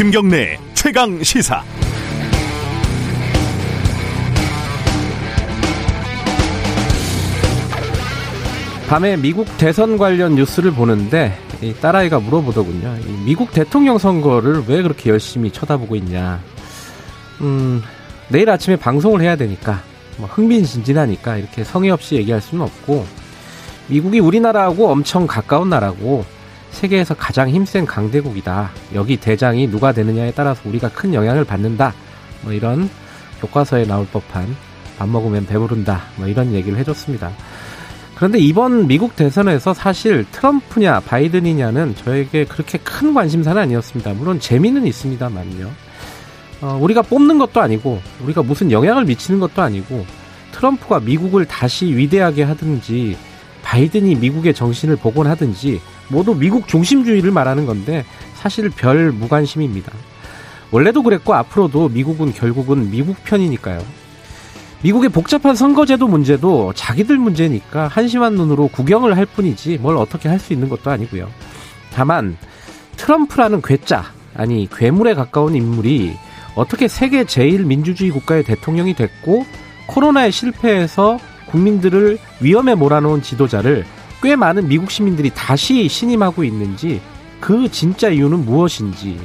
김경래 최강 시사. 밤에 미국 대선 관련 뉴스를 보는데 이 딸아이가 물어보더군요. 미국 대통령 선거를 왜 그렇게 열심히 쳐다보고 있냐. 음, 내일 아침에 방송을 해야 되니까 뭐 흥미진진하니까 이렇게 성의 없이 얘기할 수는 없고 미국이 우리나라하고 엄청 가까운 나라고 세계에서 가장 힘센 강대국이다. 여기 대장이 누가 되느냐에 따라서 우리가 큰 영향을 받는다. 뭐 이런 교과서에 나올 법한 밥 먹으면 배부른다. 뭐 이런 얘기를 해줬습니다. 그런데 이번 미국 대선에서 사실 트럼프냐 바이든이냐는 저에게 그렇게 큰 관심사는 아니었습니다. 물론 재미는 있습니다만요. 어, 우리가 뽑는 것도 아니고 우리가 무슨 영향을 미치는 것도 아니고 트럼프가 미국을 다시 위대하게 하든지 바이든이 미국의 정신을 복원하든지 모두 미국 중심주의를 말하는 건데 사실 별 무관심입니다. 원래도 그랬고 앞으로도 미국은 결국은 미국 편이니까요. 미국의 복잡한 선거제도 문제도 자기들 문제니까 한심한 눈으로 구경을 할 뿐이지 뭘 어떻게 할 수 있는 것도 아니고요. 다만 트럼프라는 괴짜 아니 괴물에 가까운 인물이 어떻게 세계 제일 민주주의 국가의 대통령이 됐고 코로나에 실패해서 국민들을 위험에 몰아놓은 지도자를 꽤 많은 미국 시민들이 다시 신임하고 있는지 그 진짜 이유는 무엇인지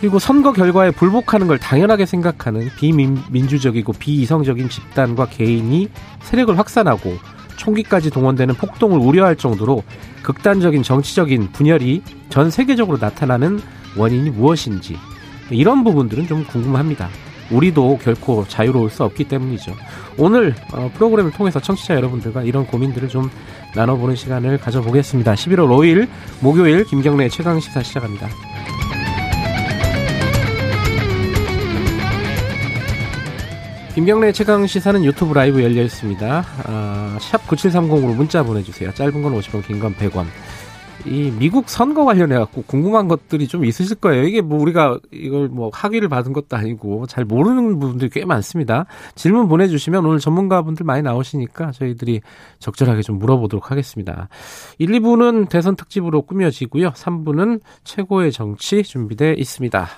그리고 선거 결과에 불복하는 걸 당연하게 생각하는 비민주적이고 비이성적인 집단과 개인이 세력을 확산하고 총기까지 동원되는 폭동을 우려할 정도로 극단적인 정치적인 분열이 전 세계적으로 나타나는 원인이 무엇인지 이런 부분들은 좀 궁금합니다. 우리도 결코 자유로울 수 없기 때문이죠. 오늘 어, 프로그램을 통해서 청취자 여러분들과 이런 고민들을 좀 나눠보는 시간을 가져보겠습니다. 11월 5일 목요일 김경래 최강 시사 시작합니다. 김경래 최강 시사는 유튜브 라이브 열려 있습니다. 아, 샵 9730으로 문자 보내주세요. 짧은 건 50원, 긴 건 100원. 이 미국 선거 관련해 갖고 궁금한 것들이 좀 있으실 거예요. 이게 뭐 우리가 이걸 뭐 학위를 받은 것도 아니고 잘 모르는 부분들이 꽤 많습니다. 질문 보내주시면 오늘 전문가분들 많이 나오시니까 저희들이 적절하게 좀 물어보도록 하겠습니다. 1, 2부는 대선 특집으로 꾸며지고요. 3부는 최고의 정치 준비돼 있습니다.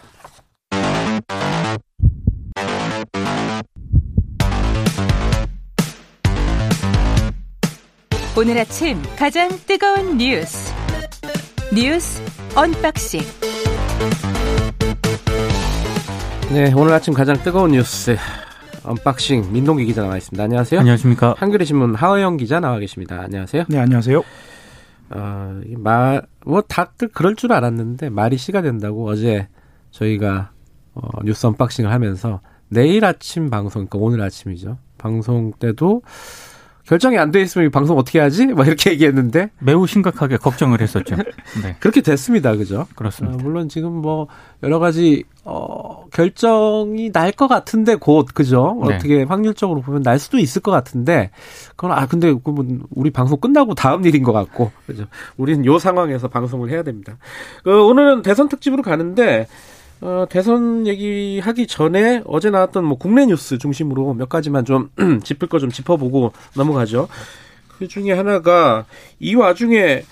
오늘 아침 가장 뜨거운 뉴스 뉴스 unboxing 네, 오늘 아침 가장 뜨거운 뉴스 unboxing 민동기 기자 나와 있습니다. 안녕하세요. 안녕하십니까. 한겨레 신문 하어영 기자 나와 계십니다. 안녕하세요. 네, 안녕하세요. 어, 말, 뭐, 다들 그럴 줄 알았는데, 말이 씨가 된다고 어제 저희가, 어, 뉴스 unboxing을 하면서, 내일 아침 방송, 그러니까 오늘 아침이죠. 방송 때도, 결정이 안 돼 있으면 이 방송 어떻게 하지? 막 이렇게 얘기했는데 매우 심각하게 걱정을 했었죠. 네. 그렇게 됐습니다. 그죠? 그렇습니다. 어, 물론 지금 뭐 여러 가지 어 결정이 날 것 같은데 곧 그죠? 네. 어떻게 확률적으로 보면 날 수도 있을 것 같은데 그건 아 근데 그러면 우리 방송 끝나고 다음 일인 것 같고 그죠? 우리는 요 상황에서 방송을 해야 됩니다. 어, 오늘은 대선 특집으로 가는데 어, 대선 얘기하기 전에 어제 나왔던 뭐 국내 뉴스 중심으로 몇 가지만 좀 짚을 거 좀 짚어보고 넘어가죠. 그 중에 하나가 이 와중에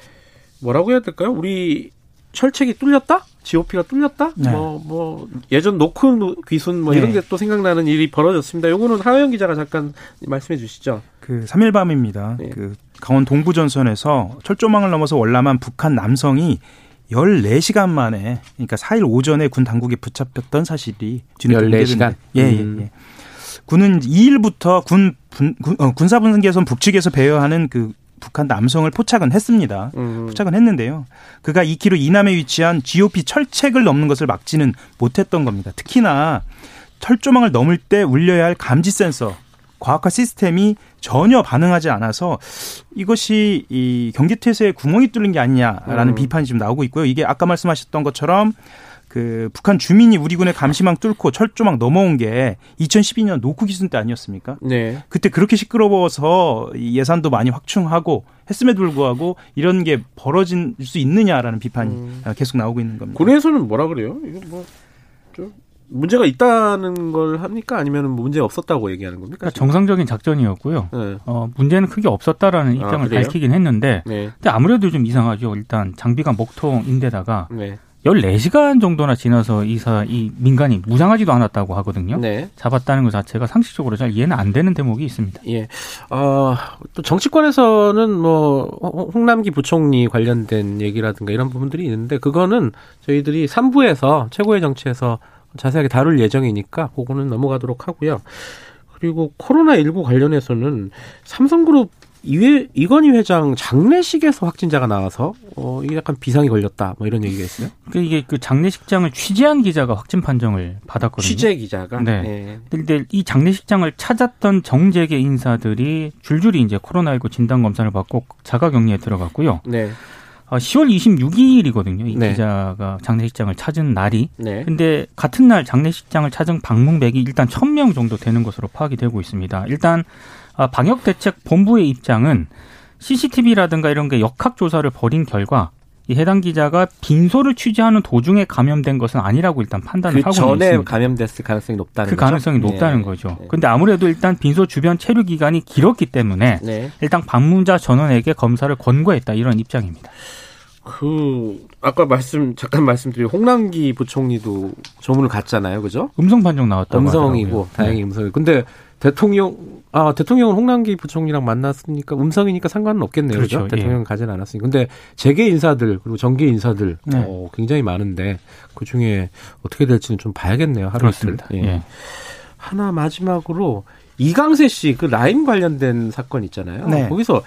뭐라고 해야 될까요? 우리 철책이 뚫렸다? GOP가 뚫렸다? 네. 뭐, 뭐, 예전 노크 귀순 뭐 이런 네. 게또 생각나는 일이 벌어졌습니다. 요거는 하영 기자가 잠깐 말씀해 주시죠. 그 3일 밤입니다. 네. 그 강원 동부전선에서 철조망을 넘어서 월남한 북한 남성이 14시간 만에 그러니까 4일 오전에 군 당국에 붙잡혔던 사실이 14시간. 예, 예, 음. 예. 군은 2일부터 군, 군 어, 군사분계선 북측에서 배회하는 그 북한 남성을 포착은 했습니다. 음. 포착은 했는데요. 그가 2km 이남에 위치한 GOP 철책을 넘는 것을 막지는 못했던 겁니다. 특히나 철조망을 넘을 때 울려야 할 감지 센서 과학화 시스템이 전혀 반응하지 않아서 이것이 이 경계 태세에 구멍이 뚫린 게 아니냐라는 음. 비판이 좀 나오고 있고요. 이게 아까 말씀하셨던 것처럼 그 북한 주민이 우리 군의 감시망 뚫고 철조망 넘어온 게 2012년 노크 기순 때 아니었습니까? 네. 그때 그렇게 시끄러워서 예산도 많이 확충하고 했음에도 불구하고 이런 게 벌어질 수 있느냐라는 비판이 음. 계속 나오고 있는 겁니다. 군에서는 뭐라 그래요? 이거 뭐 좀 문제가 있다는 걸 합니까? 아니면 문제 없었다고 얘기하는 겁니까? 그러니까 정상적인 작전이었고요. 네. 어, 문제는 크게 없었다라는 아, 입장을 아, 밝히긴 했는데, 네. 근데 아무래도 좀 이상하죠. 일단 장비가 목통인데다가 네. 14시간 정도나 지나서 이사 이 민간인 무장하지도 않았다고 하거든요. 네. 잡았다는 것 자체가 상식적으로 잘 이해는 안 되는 대목이 있습니다. 예. 어, 또 정치권에서는 뭐 홍남기 부총리 관련된 얘기라든가 이런 부분들이 있는데 그거는 저희들이 3부에서 최고의 정치에서 자세하게 다룰 예정이니까 그거는 넘어가도록 하고요. 그리고 코로나19 관련해서는 삼성그룹 이회, 이건희 회장 장례식에서 확진자가 나와서 어 이게 약간 비상이 걸렸다 뭐 이런 얘기가 있어요. 그 이게 그 장례식장을 취재한 기자가 확진 판정을 받았거든요. 취재 기자가. 네. 네. 근데 이 장례식장을 찾았던 정재계 인사들이 줄줄이 이제 코로나19 진단 검사를 받고 자가 격리에 들어갔고요. 네. 10월 어, 26일이거든요. 이 네. 기자가 장례식장을 찾은 날이. 네. 근데 같은 날 장례식장을 찾은 방문객이 일단 1000명 정도 되는 것으로 파악이 되고 있습니다. 일단 아, 방역 대책 본부의 입장은 CCTV라든가 이런 게 역학 조사를 벌인 결과 이 해당 기자가 빈소를 취재하는 도중에 감염된 것은 아니라고 일단 판단을 그 하고 있습니다. 전에 감염됐을 가능성이 높다는 그 거죠? 가능성이 높다는 네. 거죠. 네. 근데 아무래도 일단 빈소 주변 체류 기간이 길었기 때문에 네. 일단 방문자 전원에게 검사를 권고했다 이런 입장입니다. 그 아까 말씀 잠깐 말씀드린 홍남기 부총리도 조문을 갔잖아요, 그죠? 음성 판정 나왔다고 음성이고 하더라고요. 다행히 네. 음성이. 근데 대통령 아 대통령은 홍남기 부총리랑 만났으니까 음성이니까 상관은 없겠네요. 그렇죠. 그렇죠? 대통령 은 예. 가진 않았으니. 근데 재계 인사들 그리고 정계 인사들 네. 어, 굉장히 많은데 그 중에 어떻게 될지는 좀 봐야겠네요. 하루 그렇습니다. 예. 예. 하나 마지막으로 이강세 씨 그 라임 관련된 사건 있잖아요. 네. 거기서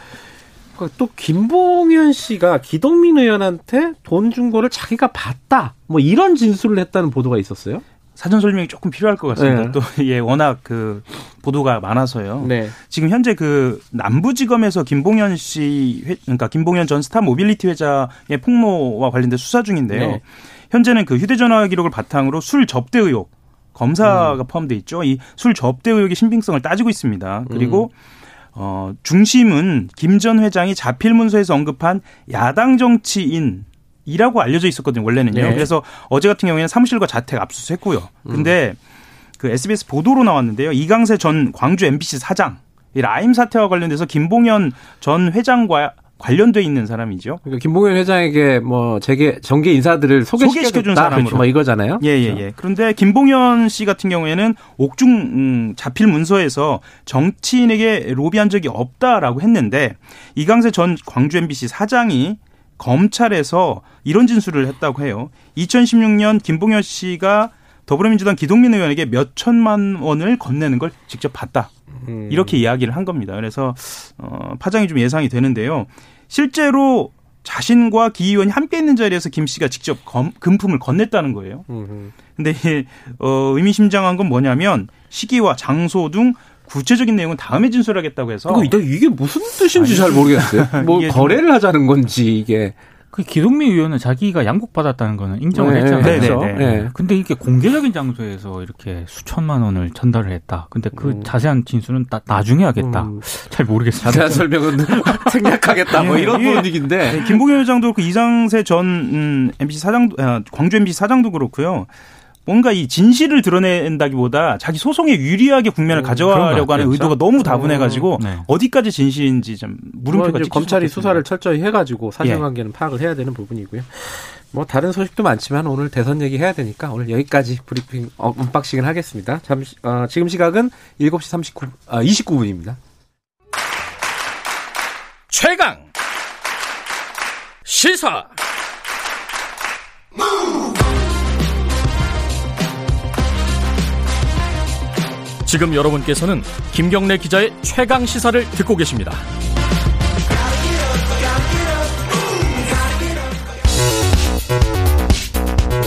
그또 김봉현 씨가 기동민 의원한테 돈 준 거를 자기가 봤다. 뭐 이런 진술을 했다는 보도가 있었어요. 사전 설명이 조금 필요할 것 같습니다. 네. 또 예, 워낙 그 보도가 많아서요. 네. 지금 현재 그 남부지검에서 김봉현 씨 회, 그러니까 김봉현 전 스타 모빌리티 회장의 폭로와 관련된 수사 중인데요. 네. 현재는 그 휴대전화 기록을 바탕으로 술 접대 의혹 검사가 음. 포함돼 있죠. 이 술 접대 의혹의 신빙성을 따지고 있습니다. 그리고 음. 어 중심은 김 전 회장이 자필 문서에서 언급한 야당 정치인 이라고 알려져 있었거든요, 원래는요. 네. 그래서 어제 같은 경우에는 사무실과 자택 압수수색했고요. 근데 음. 그 SBS 보도로 나왔는데요. 이강세 전 광주 MBC 사장 이 라임 사태와 관련돼서 김봉현 전 회장과 관련돼 있는 사람이죠. 그러니까 김봉현 회장에게 뭐 재계 정계 인사들을 소개시켜 준 사람으로 그렇죠. 뭐 이거잖아요. 예, 예, 예. 그런데 김봉현 씨 같은 경우에는 옥중 음, 자필 문서에서 정치인에게 로비한 적이 없다라고 했는데 이강세 전 광주 MBC 사장이 검찰에서 이런 진술을 했다고 해요. 2016년 김봉현 씨가 더불어민주당 기동민 의원에게 몇 천만 원을 건네는 걸 직접 봤다. 음. 이렇게 이야기를 한 겁니다. 그래서 어 파장이 좀 예상이 되는데요. 실제로 자신과 기 의원이 함께 있는 자리에서 김 씨가 직접 검, 금품을 건넸다는 거예요. 근데 어 의미심장한 건 뭐냐면 시기와 장소 등 구체적인 내용은 다음에 진술하겠다고 해서. 그거 이게 무슨 뜻인지 아니, 잘 모르겠어요. 뭐 거래를 하자는 건지 이게. 그 기동미 의원은 자기가 양곡받았다는 거는 인정을 네, 했잖아요. 네, 그렇죠? 네, 네. 근데 이게 공개적인 장소에서 이렇게 수천만 원을 전달을 했다. 근데 그 음. 자세한 진술은 나, 나중에 하겠다. 음. 잘 모르겠습니다. 자세한 설명은 생략하겠다. 뭐 이런 예, 분위기인데. 네, 김봉현 회장도 그 이강세 전 음, MBC 사장도, 아, 광주 MBC 사장도 그렇고요. 뭔가 이 진실을 드러낸다기보다 자기 소송에 유리하게 국면을 음, 가져가려고 하는 의도가 너무 다분해가지고 네. 어디까지 진실인지 좀 물음표가 뭐 검찰이 수사를 철저히 해가지고 사실관계는 예. 파악을 해야 되는 부분이고요. 뭐 다른 소식도 많지만 오늘 대선 얘기 해야 되니까 오늘 여기까지 브리핑 어, unboxing을 하겠습니다. 잠시 어, 지금 시각은 7시 39 아, 29분입니다. 최강 시사 지금 여러분께서는 김경래 기자의 최강 시사를 듣고 계십니다.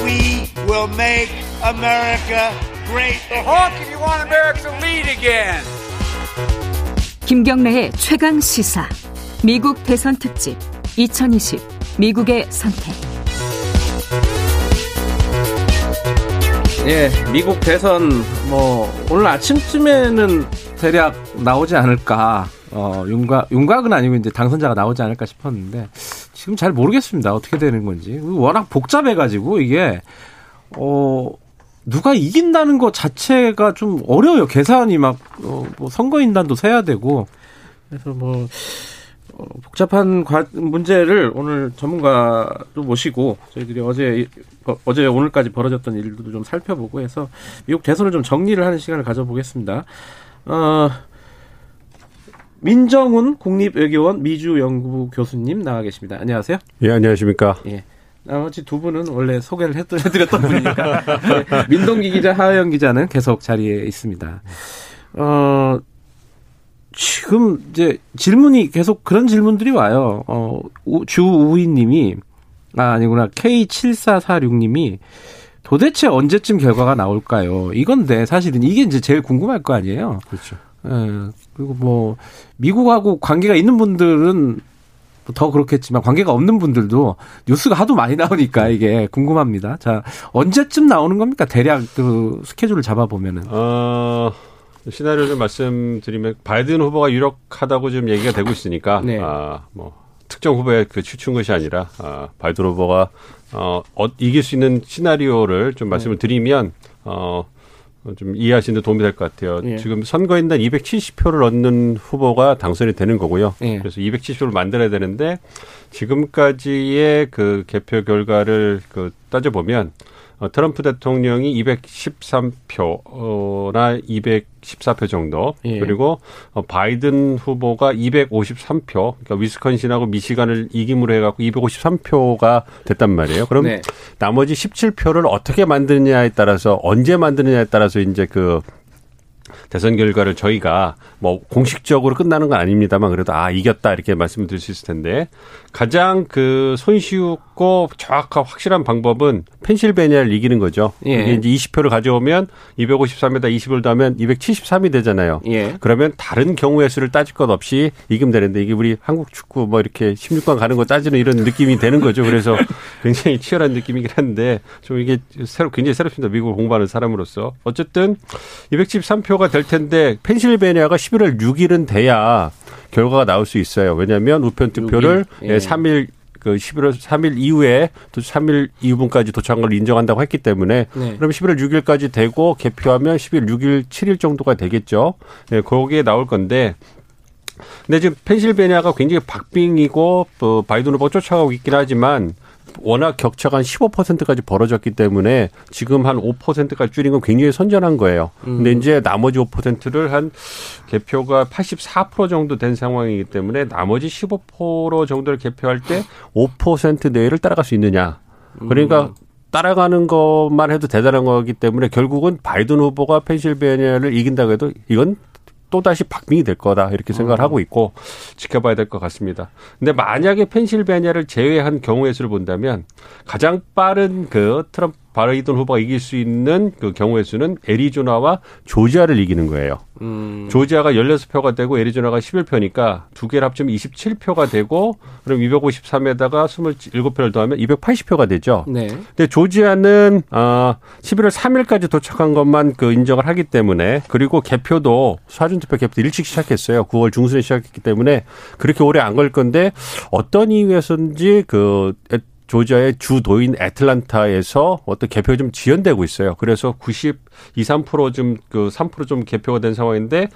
We will make America great. So how can you want America to lead again? 김경래의 최강 시사. 미국 대선 특집 2020 미국의 선택. 예, 미국 대선 뭐 오늘 아침쯤에는 대략 나오지 않을까. 어, 윤곽 윤곽은 아니고 이제 당선자가 나오지 않을까 싶었는데 지금 잘 모르겠습니다. 어떻게 되는 건지. 워낙 복잡해 가지고 이게 어 누가 이긴다는 것 자체가 좀 어려워요. 계산이 막, 어, 뭐 선거인단도 세야 되고. 그래서 뭐, 어, 복잡한 과, 문제를 오늘 전문가도 모시고 저희들이 어제 어, 어제 오늘까지 벌어졌던 일들도 좀 살펴보고 해서 미국 대선을 좀 정리를 하는 시간을 가져보겠습니다. 어, 민정훈 국립외교원 미주연구부 교수님 나와 계십니다. 안녕하세요. 예, 안녕하십니까. 예. 나머지 두 분은 원래 소개를 해드렸던 분이니까 네, 민동기 기자, 하영 기자는 계속 자리에 있습니다. 어, 지금 이제 질문이 계속 그런 질문들이 와요. 어, 주우희님이 아 아니구나 K7446님이 도대체 언제쯤 결과가 나올까요? 이건데 사실은 이게 이제 제일 궁금할 거 아니에요. 그렇죠. 예. 그리고 뭐 미국하고 관계가 있는 분들은 더 그렇겠지만 관계가 없는 분들도 뉴스가 하도 많이 나오니까 이게 궁금합니다. 자 언제쯤 나오는 겁니까? 대략 그 스케줄을 잡아 보면은. 어. 시나리오를 말씀드리면 바이든 후보가 유력하다고 지금 얘기가 되고 있으니까 네. 아 뭐 특정 후보에 그 추춘 것이 아니라 아 바이든 후보가 어, 어 이길 수 있는 시나리오를 좀 말씀을 네. 드리면 어. 좀 이해하시는 데 도움이 될 것 같아요. 예. 지금 선거인단 270표를 얻는 후보가 당선이 되는 거고요. 예. 그래서 270표를 만들어야 되는데 지금까지의 그 개표 결과를 그 따져보면 어, 트럼프 대통령이 213표나 214표 정도 예. 그리고 어, 바이든 후보가 253표 그러니까 위스콘신하고 미시간을 이김으로 해갖고 253표가 됐단 말이에요. 그럼 네. 나머지 17표를 어떻게 만드느냐에 따라서 언제 만드느냐에 따라서 이제 그 대선 결과를 저희가 뭐 공식적으로 끝나는 건 아닙니다만 그래도 아 이겼다 이렇게 말씀을 드릴 수 있을 텐데 가장 그 손쉬웠고 정확하고 확실한 방법은 펜실베니아를 이기는 거죠. 예. 이게 이제 20표를 가져오면 253에다 20을 더하면 273이 되잖아요. 예. 그러면 다른 경우의 수를 따질 것 없이 이기면 되는데 이게 우리 한국 축구 뭐 이렇게 16강 가는 거 따지는 이런 느낌이 되는 거죠. 그래서 굉장히 치열한 느낌이긴 한데 좀 이게 새로 굉장히 새롭습니다. 미국을 공부하는 사람으로서 어쨌든 273표가 될 텐데 펜실베니아가 11월 6일은 돼야 결과가 나올 수 있어요. 왜냐하면 우편 투표를 6일. 예. 3일 그 11월 3일 이후에 또 3일 이후분까지 도착한 걸 인정한다고 했기 때문에 네. 그럼 11월 6일까지 되고 개표하면 11월 6일 7일 정도가 되겠죠. 예, 거기에 나올 건데 근데 지금 펜실베니아가 굉장히 박빙이고 또 바이든 후보 쫓아가고 있긴 하지만 워낙 격차가 한 15%까지 벌어졌기 때문에 지금 한 5%까지 줄인 건 굉장히 선전한 거예요. 근데 음. 이제 나머지 5%를 한 개표가 84% 정도 된 상황이기 때문에 나머지 15% 정도를 개표할 때 5% 내외를 따라갈 수 있느냐. 그러니까 음. 따라가는 것만 해도 대단한 거기 때문에 결국은 바이든 후보가 펜실베니아를 이긴다고 해도 이건 또다시 박빙이 될 거다 이렇게 생각을 음. 하고 있고 지켜봐야 될 것 같습니다. 근데 만약에 펜실베니아를 제외한 경우의 수를 본다면 가장 빠른 그 트럼프 바이든 후보가 이길 수 있는 그 경우의 수는 애리조나와 조지아를 이기는 거예요. 음. 조지아가 16표가 되고 애리조나가 11표니까 두 개를 합치면 27표가 되고 그럼 253에다가 27표를 더하면 280표가 되죠. 네. 근데 조지아는 아 11월 3일까지 도착한 것만 그 인정을 하기 때문에 그리고 개표도 사전 투표 개표 일찍 시작했어요. 9월 중순에 시작했기 때문에 그렇게 오래 안 걸 건데 어떤 이유에서인지 그 조지아의 주도인 애틀란타에서 어떤 개표가 좀 지연되고 있어요. 그래서 92, 3%좀 그 3%좀 개표가 된 상황인데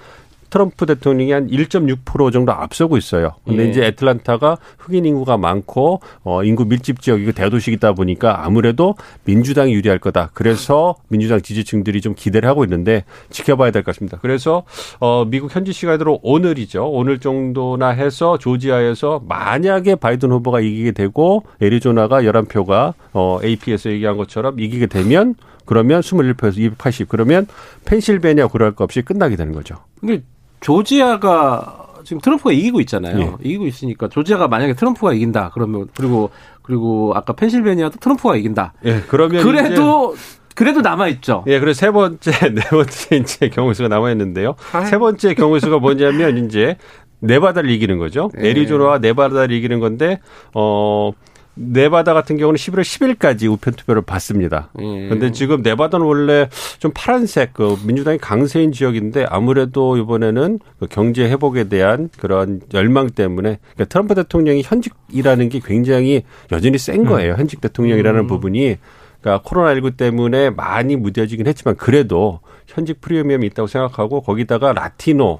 트럼프 대통령이 한 1.6% 정도 앞서고 있어요. 근데 예. 이제 애틀란타가 흑인 인구가 많고 어 인구 밀집 지역이고 대도시이다 보니까 아무래도 민주당이 유리할 거다. 그래서 민주당 지지층들이 좀 기대를 하고 있는데 지켜봐야 될 것 같습니다. 그래서 어 미국 현지 시간으로 오늘이죠. 오늘 정도나 해서 조지아에서 만약에 바이든 후보가 이기게 되고 애리조나가 11표가 어 AP에서 얘기한 것처럼 이기게 되면 그러면 21표에서 280 그러면 펜실베니아 그럴 것 없이 끝나게 되는 거죠. 근데 조지아가 지금 트럼프가 이기고 있잖아요. 예. 이기고 있으니까 조지아가 만약에 트럼프가 이긴다 그러면 그리고 그리고 아까 펜실베니아도 트럼프가 이긴다. 예, 그러면 그래도 그래도 남아 있죠. 예, 그래서 세 번째, 네 번째 이제 경우 수가 남아 있는데요. 세 번째 경우 수가 뭐냐면 이제 네바다를 이기는 거죠. 예. 애리조나와 네바다를 이기는 건데 어 네바다 같은 경우는 11월 10일까지 우편 투표를 받습니다. 그런데 음. 지금 네바다는 원래 좀 파란색 그 민주당이 강세인 지역인데 아무래도 이번에는 그 경제 회복에 대한 그런 열망 때문에 그러니까 트럼프 대통령이 현직이라는 게 굉장히 여전히 센 거예요. 음. 현직 대통령이라는 음. 부분이 그러니까 코로나19 때문에 많이 무뎌지긴 했지만 그래도 현직 프리미엄이 있다고 생각하고 거기다가 라티노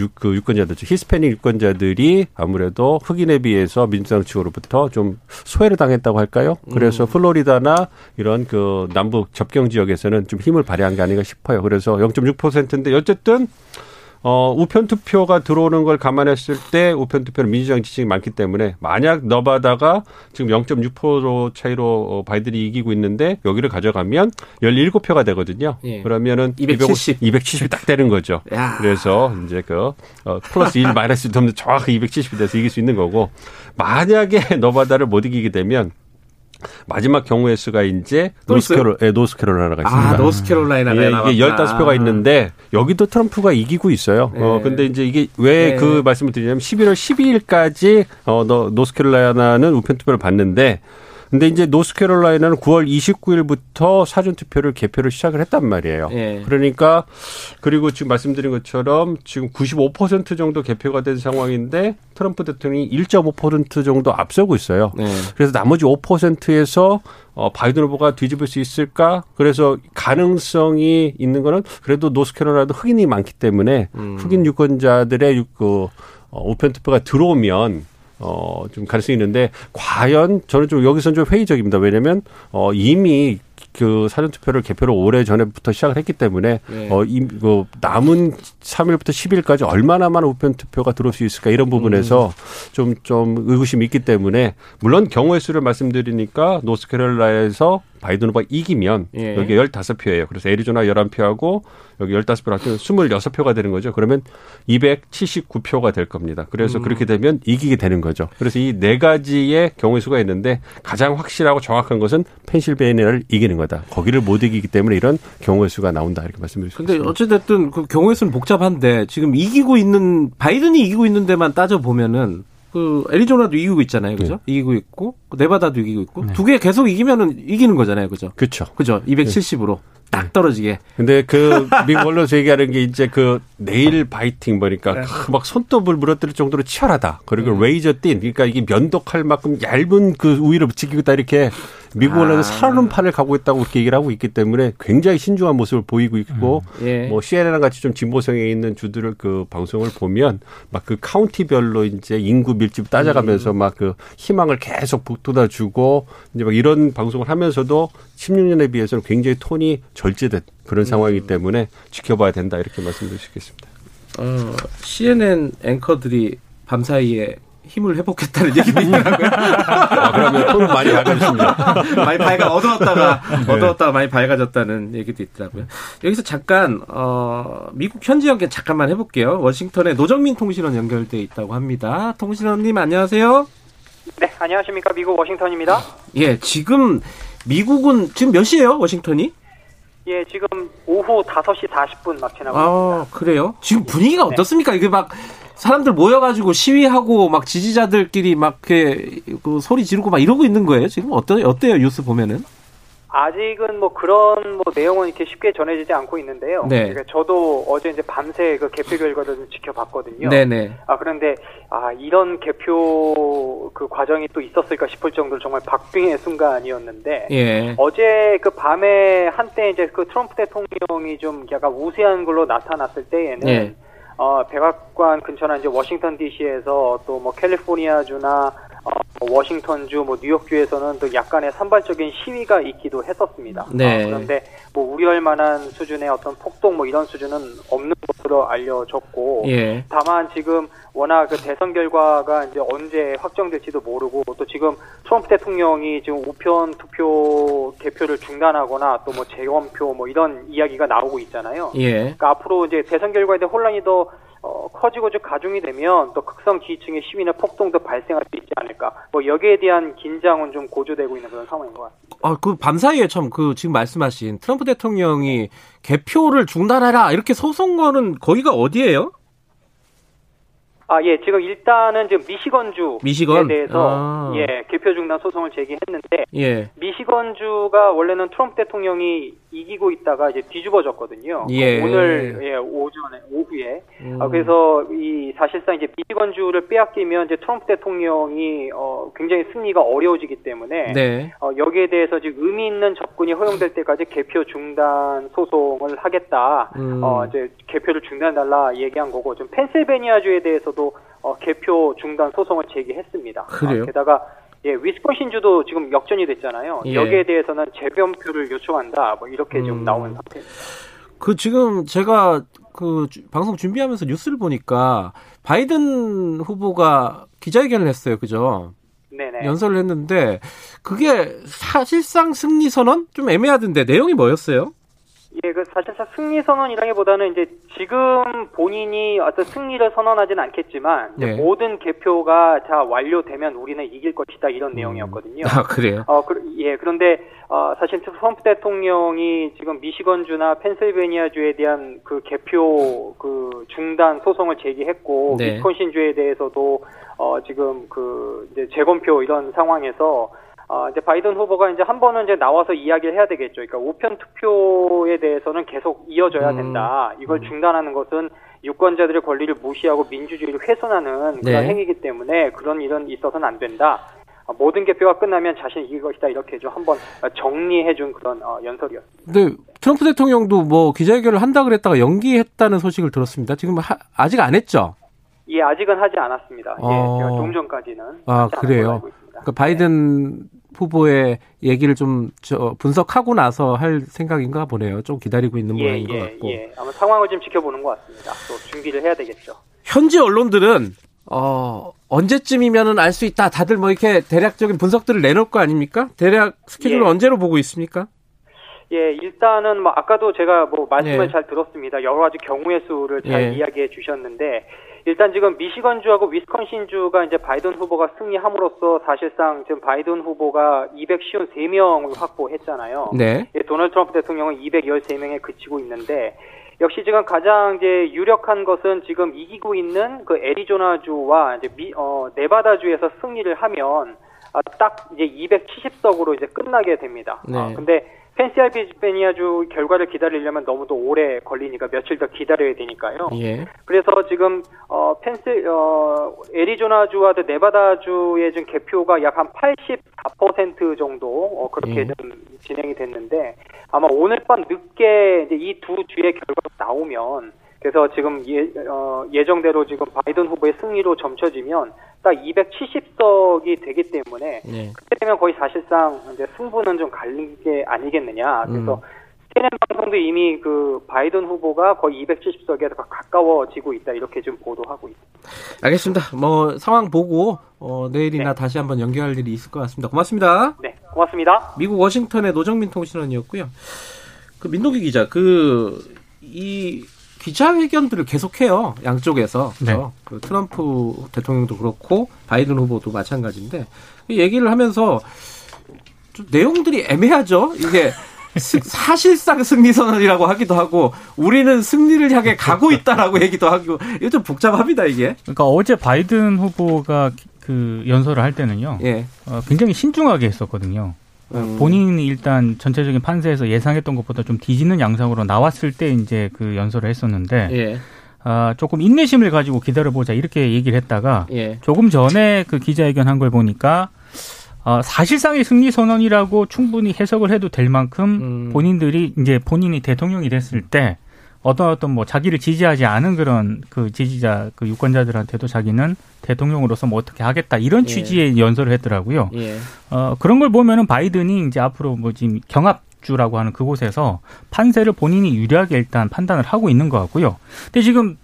유, 그 유권자들, 히스패닉 유권자들이 아무래도 흑인에 비해서 민주당 측으로부터 좀 소외를 당했다고 할까요? 그래서 음. 플로리다나 이런 그 남북 접경 지역에서는 좀 힘을 발휘한 게 아닌가 싶어요. 그래서 0.6%인데 어쨌든 어, 우편 투표가 들어오는 걸 감안했을 때 우편 투표는 민주당 지지층이 많기 때문에 만약 너바다가 지금 0.6% 차이로 어, 바이든이 이기고 있는데 여기를 가져가면 17표가 되거든요. 예. 그러면은 270. 270이 딱 되는 거죠. 야. 그래서 이제 그 어, 플러스 1 마이너스 1 하면 정확히 270이 돼서 이길 수 있는 거고 만약에 너바다를 못 이기게 되면 마지막 경우의 수가 이제 노스캐롤, 네, 노스캐롤라이나가 아, 있습니다. 아, 노스캐롤라이나가 예, 이게 15표가 있는데 여기도 트럼프가 이기고 있어요. 네. 어, 근데 이제 이게 왜그 네. 말씀을 드리냐면 11월 12일까지 어, 노스캐롤라이나는 우편 투표를 받는데 근데 이제 노스캐롤라이나는 9월 29일부터 사전 투표를 개표를 시작을 했단 말이에요. 예. 그러니까 그리고 지금 말씀드린 것처럼 지금 95% 정도 개표가 된 상황인데 트럼프 대통령이 1.5% 정도 앞서고 있어요. 예. 그래서 나머지 5%에서 어, 바이든 후보가 뒤집을 수 있을까? 그래서 가능성이 있는 거는 그래도 노스캐롤라이나도 흑인이 많기 때문에 음. 흑인 유권자들의 그 어, 우편 투표가 들어오면 어, 좀 가능성이 있는데, 과연 저는 좀 여기서는 좀 회의적입니다. 왜냐면, 어, 이미 그 사전 투표를 개표를 오래 전에부터 시작을 했기 때문에 네. 어, 이, 그 남은 3일부터 10일까지 얼마나 많은 우편 투표가 들어올 수 있을까 이런 부분에서 좀좀 음. 좀 의구심이 있기 때문에 물론 경우의 수를 말씀드리니까 노스캐롤라에서 바이든 후보가 이기면 예. 여기 15표예요. 그래서 애리조나 11표하고 여기 15표 합치면 26표가 되는 거죠. 그러면 279표가 될 겁니다. 그래서 음. 그렇게 되면 이기게 되는 거죠. 그래서 이 네 가지의 경우의 수가 있는데 가장 확실하고 정확한 것은 펜실베이니아를 이기는 거 다. 거기를 못 이기기 때문에 이런 경우의 수가 나온다. 이렇게 말씀드릴 수 있습니다. 근데 어찌됐든 그 경우의 수는 복잡한데 지금 이기고 있는 바이든이 이기고 있는 데만 따져 보면은 그 애리조나도 이기고 있잖아요, 그죠? 네. 이기고 있고 네바다도 이기고 있고 네. 두개 계속 이기면은 이기는 거잖아요, 그죠? 그렇죠. 그죠? 270으로. 네. 딱 떨어지게. 근데 그 미국 언론에서 얘기하는 게 이제 그 nail biting 뭐니까 네. 막 손톱을 물어뜯을 정도로 치열하다. 그리고 음. razor thin 그러니까 이게 면도칼 만큼 얇은 그 우위를 붙이고 있다 이렇게 미국 언론은 아. 살얼음판을 가고 있다고 그렇게 얘기를 하고 있기 때문에 굉장히 신중한 모습을 보이고 있고 음. 예. 뭐 CNN 같이 좀 진보성에 있는 주들을 그 방송을 보면 막 그 카운티별로 이제 인구 밀집 따져가면서 음. 막그 희망을 계속 북돋아주고 이제 막 이런 방송을 하면서도 16년에 비해서는 굉장히 톤이 절제된 그런 음. 상황이기 때문에 지켜봐야 된다 이렇게 있겠습니다. 어, CNN 앵커들이 밤사이에 힘을 회복했다는 얘기도 있더라고요. 아, 그러면 톤 많이 밝아졌습니다. 많이 밝아, 어두웠다가, 네. 어두웠다가 많이 밝아졌다는 얘기도 있더라고요. 여기서 잠깐, 어, 미국 현지 연결 잠깐만 해볼게요. 워싱턴에 노정민 통신원 연결돼 있다고 합니다. 통신원님, 안녕하세요. 네, 안녕하십니까. 미국 워싱턴입니다. 예, 지금 미국은 지금 몇 시예요, 워싱턴이? 예, 지금 오후 5시 40분 막 지나고 아, 있습니다. 그래요? 지금 분위기가 네. 어떻습니까? 이게 막 사람들 모여가지고 시위하고 막 지지자들끼리 막 그, 그 소리 지르고 막 이러고 있는 거예요. 지금 어떠 어때요 뉴스 보면은? 아직은 뭐 그런 뭐 내용은 이렇게 쉽게 전해지지 않고 있는데요. 네. 그러니까 저도 어제 이제 밤새 그 개표 결과를 좀 지켜봤거든요. 네네. 아 그런데 아 이런 개표 그 과정이 또 있었을까 싶을 정도로 정말 박빙의 순간이었는데 예. 어제 그 밤에 한때 이제 그 트럼프 대통령이 좀 약간 우세한 걸로 나타났을 때에는 예. 어, 백악관 근처나 이제 워싱턴 D.C.에서 또 뭐 캘리포니아주나 어, 뭐 워싱턴주, 뭐 뉴욕주에서는 또 약간의 산발적인 시위가 있기도 했었습니다. 네. 어, 그런데 뭐 우려할 만한 수준의 어떤 폭동 뭐 이런 수준은 없는 것으로 알려졌고, 예. 다만 지금 워낙 그 대선 결과가 이제 언제 확정될지도 모르고 또 지금 트럼프 대통령이 지금 우편 투표 개표를 중단하거나 또 뭐 재검표 뭐 이런 이야기가 나오고 있잖아요. 예. 그러니까 앞으로 이제 대선 결과에 대한 혼란이 더 어, 커지고 좀 가중이 되면 또 극성 지지층의 시위나 폭동도 발생할 수 있지 않을까. 뭐 여기에 대한 긴장은 좀 고조되고 있는 그런 상황인 것 같습니다. 아, 그 밤사이에 참 그 지금 말씀하신 트럼프 대통령이 개표를 중단하라 이렇게 소송 거는 거기가 어디예요? 아, 예, 지금 일단은 지금 미시건주에 미시건? 대해서 아. 예, 개표 중단 소송을 제기했는데 예. 미시건주가 원래는 트럼프 대통령이 이기고 있다가 이제 뒤집어졌거든요. 예. 오늘 예, 오전에 오후에 음. 아, 그래서 이 사실상 이제 미시건주를 빼앗기면 이제 트럼프 대통령이 어 굉장히 승리가 어려워지기 때문에 네. 어 여기에 대해서 지금 의미 있는 접근이 허용될 때까지 개표 중단 소송을 하겠다. 음. 어 이제 개표를 중단해 달라 얘기한 거고 좀 펜실베니아주에 대해서 도 어 개표 중단 소송을 제기했습니다. 그래요? 어, 게다가 예, 위스콘신주도 지금 역전이 됐잖아요. 예. 여기에 대해서는 재변표를 요청한다. 뭐 이렇게 음. 지금 나온 상태입니다. 그 지금 제가 그 방송 준비하면서 뉴스를 보니까 바이든 후보가 기자회견을 했어요. 그죠? 네네. 연설을 했는데 그게 사실상 승리 선언 좀 애매하던데 내용이 뭐였어요? 예, 그 사실상 승리 선언이라기보다는 이제 지금 본인이 어떤 승리를 선언하지는 않겠지만 네. 모든 개표가 다 완료되면 우리는 이길 것이다 이런 음. 내용이었거든요. 아 그래요? 어, 그, 예, 그런데 어, 사실 트럼프 대통령이 지금 미시건주나 펜실베니아주에 대한 그 개표 그 중단 소송을 제기했고 네. 위스콘신주에 대해서도 어, 지금 그 이제 재검표 이런 상황에서 어, 이제 바이든 후보가 이제 한 번은 이제 나와서 이야기를 해야 되겠죠. 그러니까 우편 투표에 대해서는 계속 이어져야 음. 된다. 이걸 음. 중단하는 것은 유권자들의 권리를 무시하고 민주주의를 훼손하는 그런 네. 행위이기 때문에 그런 일은 있어서는 안 된다. 어, 모든 개표가 끝나면 자신이 이길 것이다 이렇게 좀 한번 정리해준 그런 어, 연설이었습니다. 네, 트럼프 대통령도 뭐 기자회견을 한다 그랬다가 연기했다는 소식을 들었습니다. 지금 하, 아직 안 했죠? 예, 아직은 하지 않았습니다. 어... 예, 제가 좀 전까지는. 아, 그래요. 그 바이든 후보의 얘기를 좀 저 분석하고 나서 할 생각인가 보네요. 좀 기다리고 있는 예, 모양인 예, 것 같고. 예, 아마 상황을 좀 지켜보는 것 같습니다. 또 준비를 해야 되겠죠. 현지 언론들은 어, 언제쯤이면은 알 수 있다. 다들 뭐 이렇게 대략적인 분석들을 내놓을 거 아닙니까? 대략 스케줄을 예. 언제로 보고 있습니까? 예, 일단은 뭐 아까도 제가 뭐 말씀을 예. 잘 들었습니다. 여러 가지 경우의 수를 잘 예. 이야기해 주셨는데 일단 지금 미시건주하고 위스콘신주가 이제 바이든 후보가 승리함으로써 사실상 지금 바이든 후보가 253명을 확보했잖아요. 네. 예, 도널드 트럼프 대통령은 213명에 그치고 있는데 역시 지금 가장 이제 유력한 것은 지금 이기고 있는 그 애리조나주와 이제 미, 어, 네바다주에서 승리를 하면 아, 딱 이제 270석으로 이제 끝나게 됩니다. 네. 아, 근데 펜실베니아주 결과를 기다리려면 너무 도 오래 걸리니까 며칠 더 기다려야 되니까요. 예. 그래서 지금 어 펜실 어 애리조나주와 네바다주의 좀 개표가 약 한 84% 정도 어 그렇게 예. 좀 진행이 됐는데 아마 오늘 밤 늦게 이제 이 두 주의 결과가 나오면 그래서 지금 예, 어, 예정대로 지금 바이든 후보의 승리로 점쳐지면 딱 270석이 되기 때문에 네. 그때 되면 거의 사실상 이제 승부는 좀 갈린 게 아니겠느냐. 그래서 음. CNN 방송도 이미 그 바이든 후보가 거의 270석에 가까워지고 있다 이렇게 좀 보도하고 있습니다. 알겠습니다. 뭐 상황 보고 어, 내일이나 네. 다시 한번 연결할 일이 있을 것 같습니다. 고맙습니다. 네, 고맙습니다. 미국 워싱턴의 노정민 통신원이었고요. 그 민노기 기자 그 이 기자회견들을 계속해요. 양쪽에서. 네. 그 트럼프 대통령도 그렇고 바이든 후보도 마찬가지인데 얘기를 하면서 좀 내용들이 애매하죠. 이게 사실상 승리 선언이라고 하기도 하고 우리는 승리를 향해 가고 있다라고 얘기도 하고 이거 좀 복잡합니다 이게. 그러니까 어제 바이든 후보가 그 연설을 할 때는요. 예. 어, 굉장히 신중하게 했었거든요. 음. 본인이 일단 전체적인 판세에서 예상했던 것보다 좀 뒤지는 양상으로 나왔을 때 이제 그 연설을 했었는데 예. 아, 조금 인내심을 가지고 기다려보자 이렇게 얘기를 했다가 예. 조금 전에 그 기자회견 한 걸 보니까 어, 사실상의 승리 선언이라고 충분히 해석을 해도 될 만큼 음. 본인들이 이제 본인이 대통령이 됐을 때 어떤 어떤 뭐 자기를 지지하지 않은 그런 그 지지자 그 유권자들한테도 자기는 대통령으로서 뭐 어떻게 하겠다 이런 예. 취지의 연설을 했더라고요. 예. 어 그런 걸 보면은 바이든이 이제 앞으로 뭐 지금 경합 주라고 하는 그곳에서 판세를 본인이 유리하게 일단 판단을 하고 있는 것 같고요. 근데 지금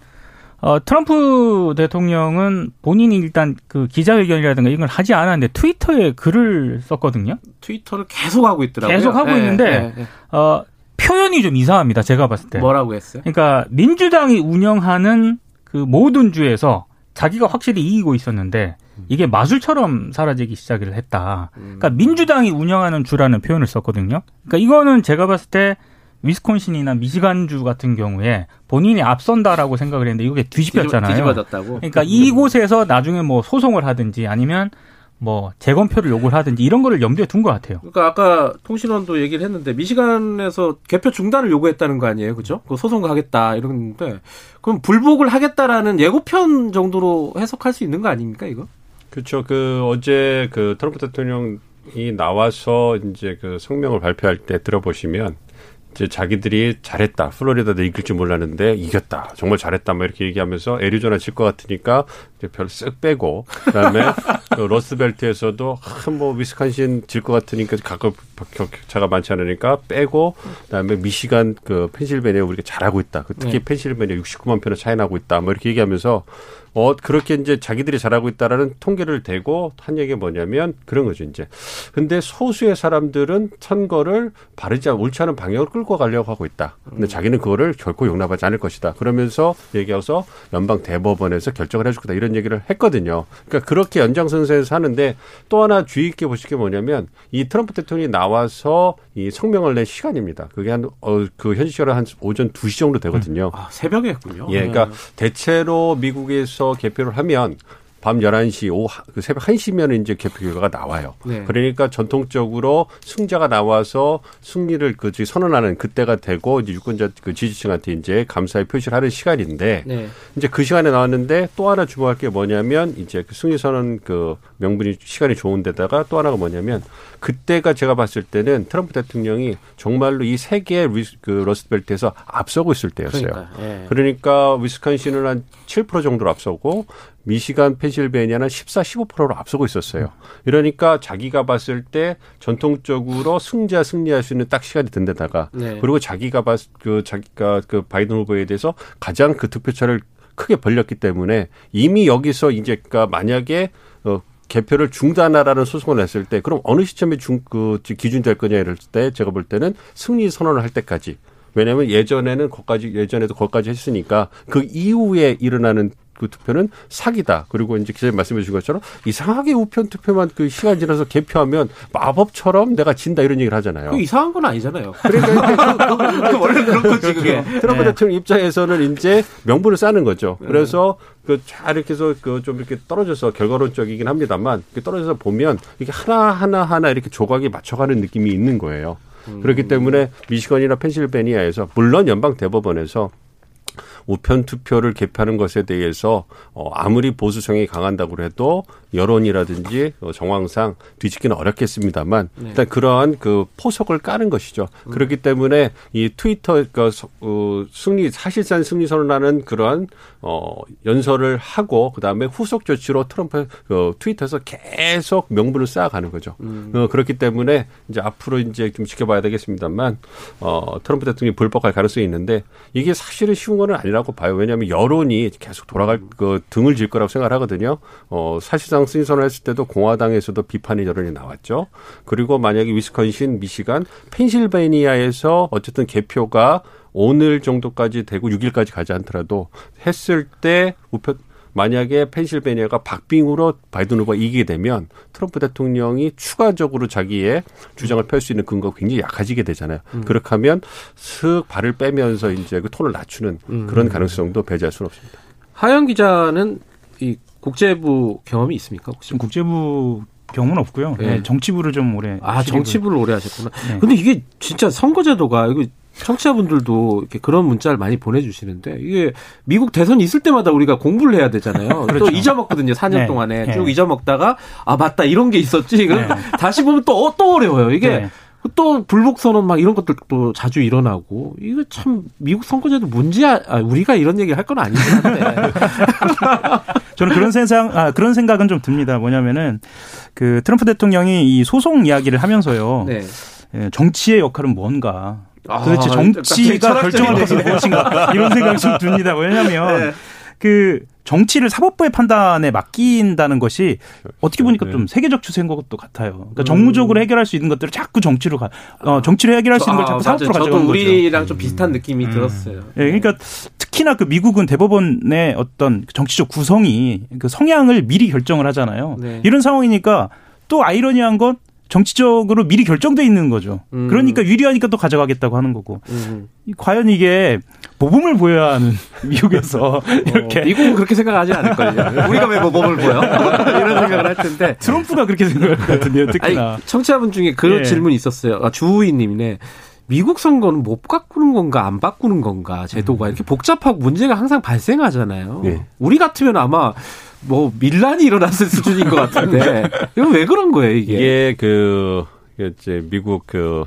어, 트럼프 대통령은 본인이 일단 그 기자회견이라든가 이걸 하지 않았는데 트위터에 글을 썼거든요. 트위터를 계속 하고 있더라고요. 계속 하고 네, 있는데, 네, 네. 어, 표현이 좀 이상합니다. 제가 봤을 때. 뭐라고 했어요? 그러니까 민주당이 운영하는 그 모든 주에서 자기가 확실히 이기고 있었는데 이게 마술처럼 사라지기 시작을 했다. 그러니까 민주당이 운영하는 주라는 표현을 썼거든요. 그러니까 이거는 제가 봤을 때 위스콘신이나 미시간주 같은 경우에 본인이 앞선다라고 생각을 했는데 이게 뒤집혔잖아요. 뒤집어졌다고. 그러니까 이곳에서 나중에 뭐 소송을 하든지 아니면 뭐 재검표를 요구를 하든지 이런 거를 염두에 둔 것 같아요. 그러니까 아까 통신원도 얘기를 했는데 미시간에서 개표 중단을 요구했다는 거 아니에요, 그죠? 그 소송 가겠다 이러는데 그럼 불복을 하겠다라는 예고편 정도로 해석할 수 있는 거 아닙니까 이거? 그렇죠. 그 어제 그 트럼프 대통령이 나와서 이제 그 성명을 발표할 때 들어보시면 이제 자기들이 잘했다. 플로리다도 이길 줄 몰랐는데 이겼다. 정말 잘했다. 뭐 이렇게 얘기하면서 애리조나 질 것 같으니까 별 쓱 빼고 그다음에 그 러스벨트에서도 한뭐 위스콘신 질 것 같으니까 가끔 격차가 많지 않으니까 빼고 그다음에 미시간 그 펜실베니아 우리가 잘하고 있다. 그 특히 네. 펜실베니아 69만 표나 차이 나고 있다. 뭐 이렇게 얘기하면서 어, 그렇게 이제 자기들이 잘하고 있다라는 통계를 대고 한 얘기가 뭐냐면 그런 거죠, 이제. 근데 소수의 사람들은 선거를 바르지 않, 옳지 않은 방향으로 끌고 가려고 하고 있다. 근데 음. 자기는 그거를 결코 용납하지 않을 것이다. 그러면서 얘기해서 연방 대법원에서 결정을 해줄 거다. 이런 얘기를 했거든요. 그러니까 그렇게 연장선상에서 하는데 또 하나 주의 깊게 보실 게 뭐냐면 이 트럼프 대통령이 나와서 이 성명을 낸 시간입니다. 그게 한, 어, 그 현지 시간은 한 오전 2시 정도 되거든요. 음. 아, 새벽에 했군요. 예, 그러니까 네. 대체로 미국에서 개표를 하면 밤 11시, 오후 그 새벽 1시면 이제 개표 결과가 나와요. 네. 그러니까 전통적으로 승자가 나와서 승리를 그 선언하는 그때가 되고 이제 유권자 그 지지층한테 이제 감사의 표시를 하는 시간인데 네. 이제 그 시간에 나왔는데 또 하나 주목할 게 뭐냐면 이제 그 승리 선언 그 명분이 시간이 좋은 데다가 또 하나가 뭐냐면 그때가 제가 봤을 때는 트럼프 대통령이 정말로 이 세계 그 러스트벨트에서 앞서고 있을 때였어요. 그러니까, 예. 그러니까 위스콘신을 한7% 정도로 앞서고 미시간, 펜실베니아는 14, 15%로 앞서고 있었어요. 이러니까 자기가 봤을 때 전통적으로 승자 승리할 수 있는 딱 시간이 든 데다가 네. 그리고 자기가 봤, 그 자기가 그 바이든 후보에 대해서 가장 그 득표차를 크게 벌렸기 때문에 이미 여기서 이제 그니까 만약에 어 개표를 중단하라는 소송을 했을 때 그럼 어느 시점에 중 그 기준 될 거냐 이럴 때 제가 볼 때는 승리 선언을 할 때까지 왜냐하면 예전에는 거기까지 예전에도 거기까지 했으니까 그 이후에 일어나는 그 투표는 사기다. 그리고 이제 기자님 말씀해 주신 것처럼 이상하게 우편 투표만 그 시간 지나서 개표하면 마법처럼 내가 진다 이런 얘기를 하잖아요. 이상한 건 아니잖아요. 그러니까 원래 그런 거지 그게. 트럼프 네. 대통령 입장에서는 이제 명분을 쌓는 거죠. 네. 그래서 그잘 이렇게 해서 그 좀 이렇게 떨어져서 결과론적이긴 합니다만 떨어져서 보면 이게 하나 하나 하나 이렇게 조각이 맞춰가는 느낌이 있는 거예요. 음. 그렇기 때문에 미시건이나 펜실베니아에서 물론 연방 대법원에서 우편 투표를 개표하는 것에 대해서 어 아무리 보수성이 강한다고 해도 여론이라든지 어, 정황상 뒤집기는 어렵겠습니다만 네. 일단 그러한 그 포석을 까는 것이죠. 음. 그렇기 때문에 이 트위터 그 어, 승리 사실상 승리 선언하는 그러한 어 연설을 하고 그다음에 후속 조치로 트럼프 그 트위터에서 계속 명분을 쌓아가는 거죠. 음. 어, 그렇기 때문에 이제 앞으로 이제 좀 지켜봐야 되겠습니다만 어 트럼프 대통령이 불복할 가능성이 있는데 이게 사실은 쉬운 거는 아 니라고 봐요. 왜냐하면 여론이 계속 돌아갈 그 등을 질 거라고 생각하거든요. 어 사실상 승선을 했을 때도 공화당에서도 비판의 여론이 나왔죠. 그리고 만약에 위스콘신, 미시간, 펜실베니아에서 어쨌든 개표가 오늘 정도까지 되고 6일까지 가지 않더라도 했을 때 우편 만약에 펜실베니아가 박빙으로 바이든 후보가 이기게 되면 트럼프 대통령이 추가적으로 자기의 주장을 펼 수 있는 근거가 굉장히 약해지게 되잖아요. 음. 그렇게 하면 슥 발을 빼면서 이제 그 톤을 낮추는 음. 그런 가능성도 배제할 수는 없습니다. 하영 기자는 이 국제부 경험이 있습니까? 혹시? 국제부 경험은 없고요. 네. 네, 정치부를 좀 오래. 아, 정치부를 오래 하셨구나. 네. 근데 이게 진짜 선거제도가 이거 청취자분들도 이렇게 그런 문자를 많이 보내주시는데 이게 미국 대선 있을 때마다 우리가 공부를 해야 되잖아요. 그렇죠. 또 잊어먹거든요. 4년 네. 동안에 네. 쭉 잊어먹다가 아 맞다 이런 게 있었지. 네. 다시 보면 또또 어려워요. 이게 네. 또 불복 선언 막 이런 것들도 자주 일어나고 이거 참 미국 선거제도 문제야. 아, 우리가 이런 얘기 할건 아니긴 한데. 저는 그런 생각 아 그런 생각은 좀 듭니다. 뭐냐면은 그 트럼프 대통령이 이 소송 이야기를 하면서요. 네. 예, 정치의 역할은 뭔가 아, 도대체 정치가 결정할 것은 무엇인가 이런 생각이 좀 듭니다. 왜냐하면 네. 그 정치를 사법부의 판단에 맡긴다는 것이 어떻게 보니까 네. 좀 세계적 추세인 것도 같아요. 그러니까 음. 정무적으로 해결할 수 있는 것들을 자꾸 정치로 가, 어, 정치를 해결할 수 있는 걸 자꾸 아, 사법부로 가져가는 거죠. 우리랑 좀 비슷한 느낌이 음. 들었어요. 예, 네, 그러니까 특히나 그 미국은 대법원의 어떤 정치적 구성이 그 성향을 미리 결정을 하잖아요. 네. 이런 상황이니까 또 아이러니한 건 정치적으로 미리 결정돼 있는 거죠. 음. 그러니까 유리하니까 또 가져가겠다고 하는 거고. 음. 과연 이게 모범을 보여야 하는 미국에서 어, 이렇게 미국은 그렇게 생각하지 않을걸요. 우리가 왜 모범을 보여? 이런 생각을 할 텐데 트럼프가 그렇게 생각할 것 같은데요. 특히나 아니, 청취자분 중에 그런 예. 질문이 있었어요. 아, 주우이님네 미국 선거는 못 바꾸는 건가 안 바꾸는 건가 제도가 음. 이렇게 복잡하고 문제가 항상 발생하잖아요. 예. 우리 같으면 아마 뭐 밀란이 일어났을 수준인 것 같은데 이거 왜 그런 거예요 이게? 이게 그 이제 미국 그어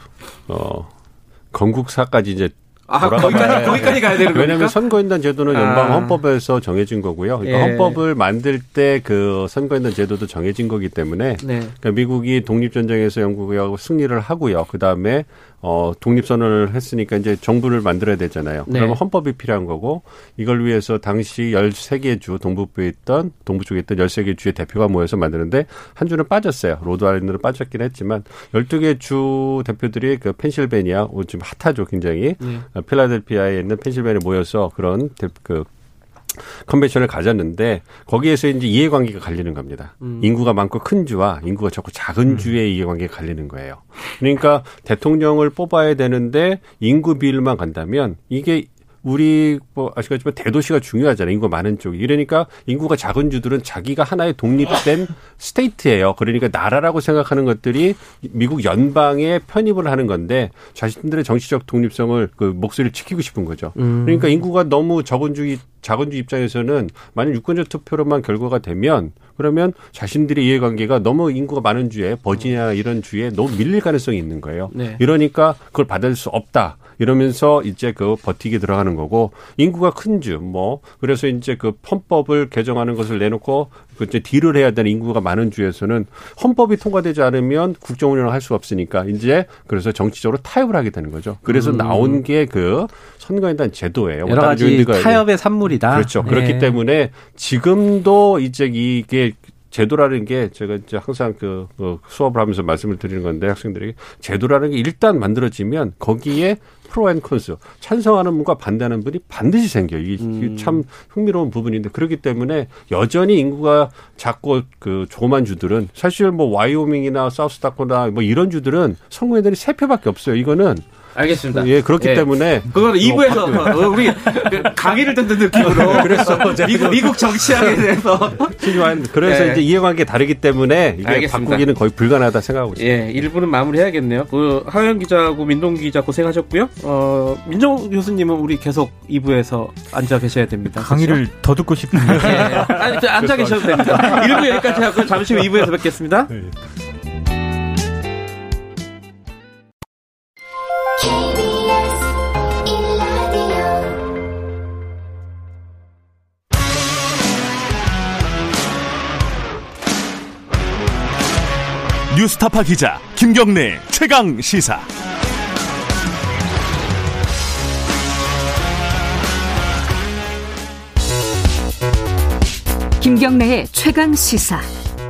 건국사까지 이제 아, 거기까지, 거기까지 가야 되는 거니까? 왜냐하면 선거인단 제도는 연방 아. 헌법에서 정해진 거고요. 그러니까 예. 헌법을 만들 때 그 선거인단 제도도 정해진 거기 때문에 네. 그러니까 미국이 독립전쟁에서 영국하고 이 승리를 하고요. 그 다음에 어, 독립선언을 했으니까 이제 정부를 만들어야 되잖아요. 네. 그러면 헌법이 필요한 거고 이걸 위해서 당시 13개 주 동북부에 있던 동부 쪽에 있던 13개 주의 대표가 모여서 만드는데 한 주는 빠졌어요. 로드 아일랜드는 빠졌긴 했지만 12개 주 대표들이 그 펜실베니아 지금 핫하죠 굉장히 네. 필라델피아에 있는 펜실베니아 모여서 그런 그 convention을 가졌는데 거기에서 이제 이해관계가 갈리는 겁니다. 음. 인구가 많고 큰 주와 인구가 적고 작은 음. 주의 이해관계가 갈리는 거예요. 그러니까 대통령을 뽑아야 되는데 인구 비율만 간다면 이게 우리 뭐 아시겠지만 대도시가 중요하잖아요. 인구 많은 쪽이. 이러니까 인구가 작은 주들은 자기가 하나의 독립된 스테이트예요. 그러니까 나라라고 생각하는 것들이 미국 연방에 편입을 하는 건데 자신들의 정치적 독립성을 그 목소리를 지키고 싶은 거죠. 음. 그러니까 인구가 너무 적은 주 작은 주 입장에서는 만약 유권자 투표로만 결과가 되면 그러면 자신들의 이해관계가 너무 인구가 많은 주에 버지니아 이런 주에 너무 밀릴 가능성이 있는 거예요. 네. 이러니까 그걸 받을 수 없다. 이러면서 이제 그 버티기 들어가는 거고 인구가 큰 주 뭐 그래서 이제 그 헌법을 개정하는 것을 내놓고 그 이제 deal을 해야 되는 인구가 많은 주에서는 헌법이 통과되지 않으면 국정 운영을 할 수가 없으니까 이제 그래서 정치적으로 타협을 하게 되는 거죠. 그래서 음. 나온 게 그 선거인단 제도예요. 여러 가지 타협의 산물이다. 그렇죠. 네. 그렇기 때문에 지금도 이제 이게 제도라는 게 제가 이제 항상 그, 그 수업을 하면서 말씀을 드리는 건데 학생들에게 제도라는 게 일단 만들어지면 거기에 pro and cons 찬성하는 분과 반대하는 분이 반드시 생겨요. 이게 음. 참 흥미로운 부분인데 그렇기 때문에 여전히 인구가 작고 그 조만 주들은 사실 뭐 와이오밍이나 사우스다코나 뭐 이런 주들은 선거인들이 세 표밖에 없어요. 이거는 알겠습니다. 예, 그렇기 예. 때문에 그거는 2부에서 어, 우리 그 강의를 듣는 느낌으로 그래서 미국, 미국 정치학에 대해서 그래서 예. 이제 이해관계 다르기 때문에 이게 알겠습니다. 바꾸기는 거의 불가능하다 생각하고 있습니다. 예, 1부는 마무리해야겠네요. 그 하영 기자하고 민동 기자 고생하셨고요. 어, 민정 교수님은 우리 계속 2부에서 앉아 계셔야 됩니다. 강의를 그렇죠? 더 듣고 싶은데. 예. 아니, 앉아 계셔도 됩니다. 1부 여기까지 하고 잠시 후 2부에서 뵙겠습니다. 네. 뉴스타파 기자 김경래 최강 시사. 김경래의 최강 시사.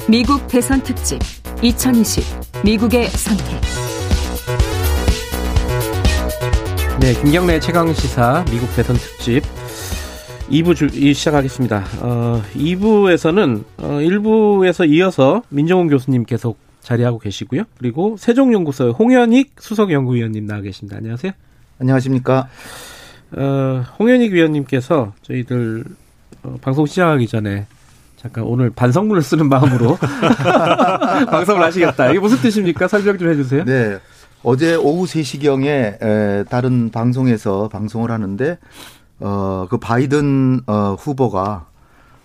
미국 대선 특집 2020 미국의 선택. 네, 김경래 최강 시사 미국 대선 특집 2부 주, 시작하겠습니다. 어, 2부에서는 어, 1부에서 이어서 민정훈 교수님 계속 자리하고 계시고요. 그리고 세종연구소의 홍현익 수석연구위원님 나와 계십니다. 안녕하세요. 안녕하십니까. 어, 홍현익 위원님께서 저희들 어, 방송 시작하기 전에 잠깐 오늘 반성문을 쓰는 마음으로 방송을 하시겠다. 이게 무슨 뜻입니까? 설명 좀 해주세요. 네. 어제 오후 3시경에 에, 다른 방송에서 방송을 하는데 어, 그 바이든 어, 후보가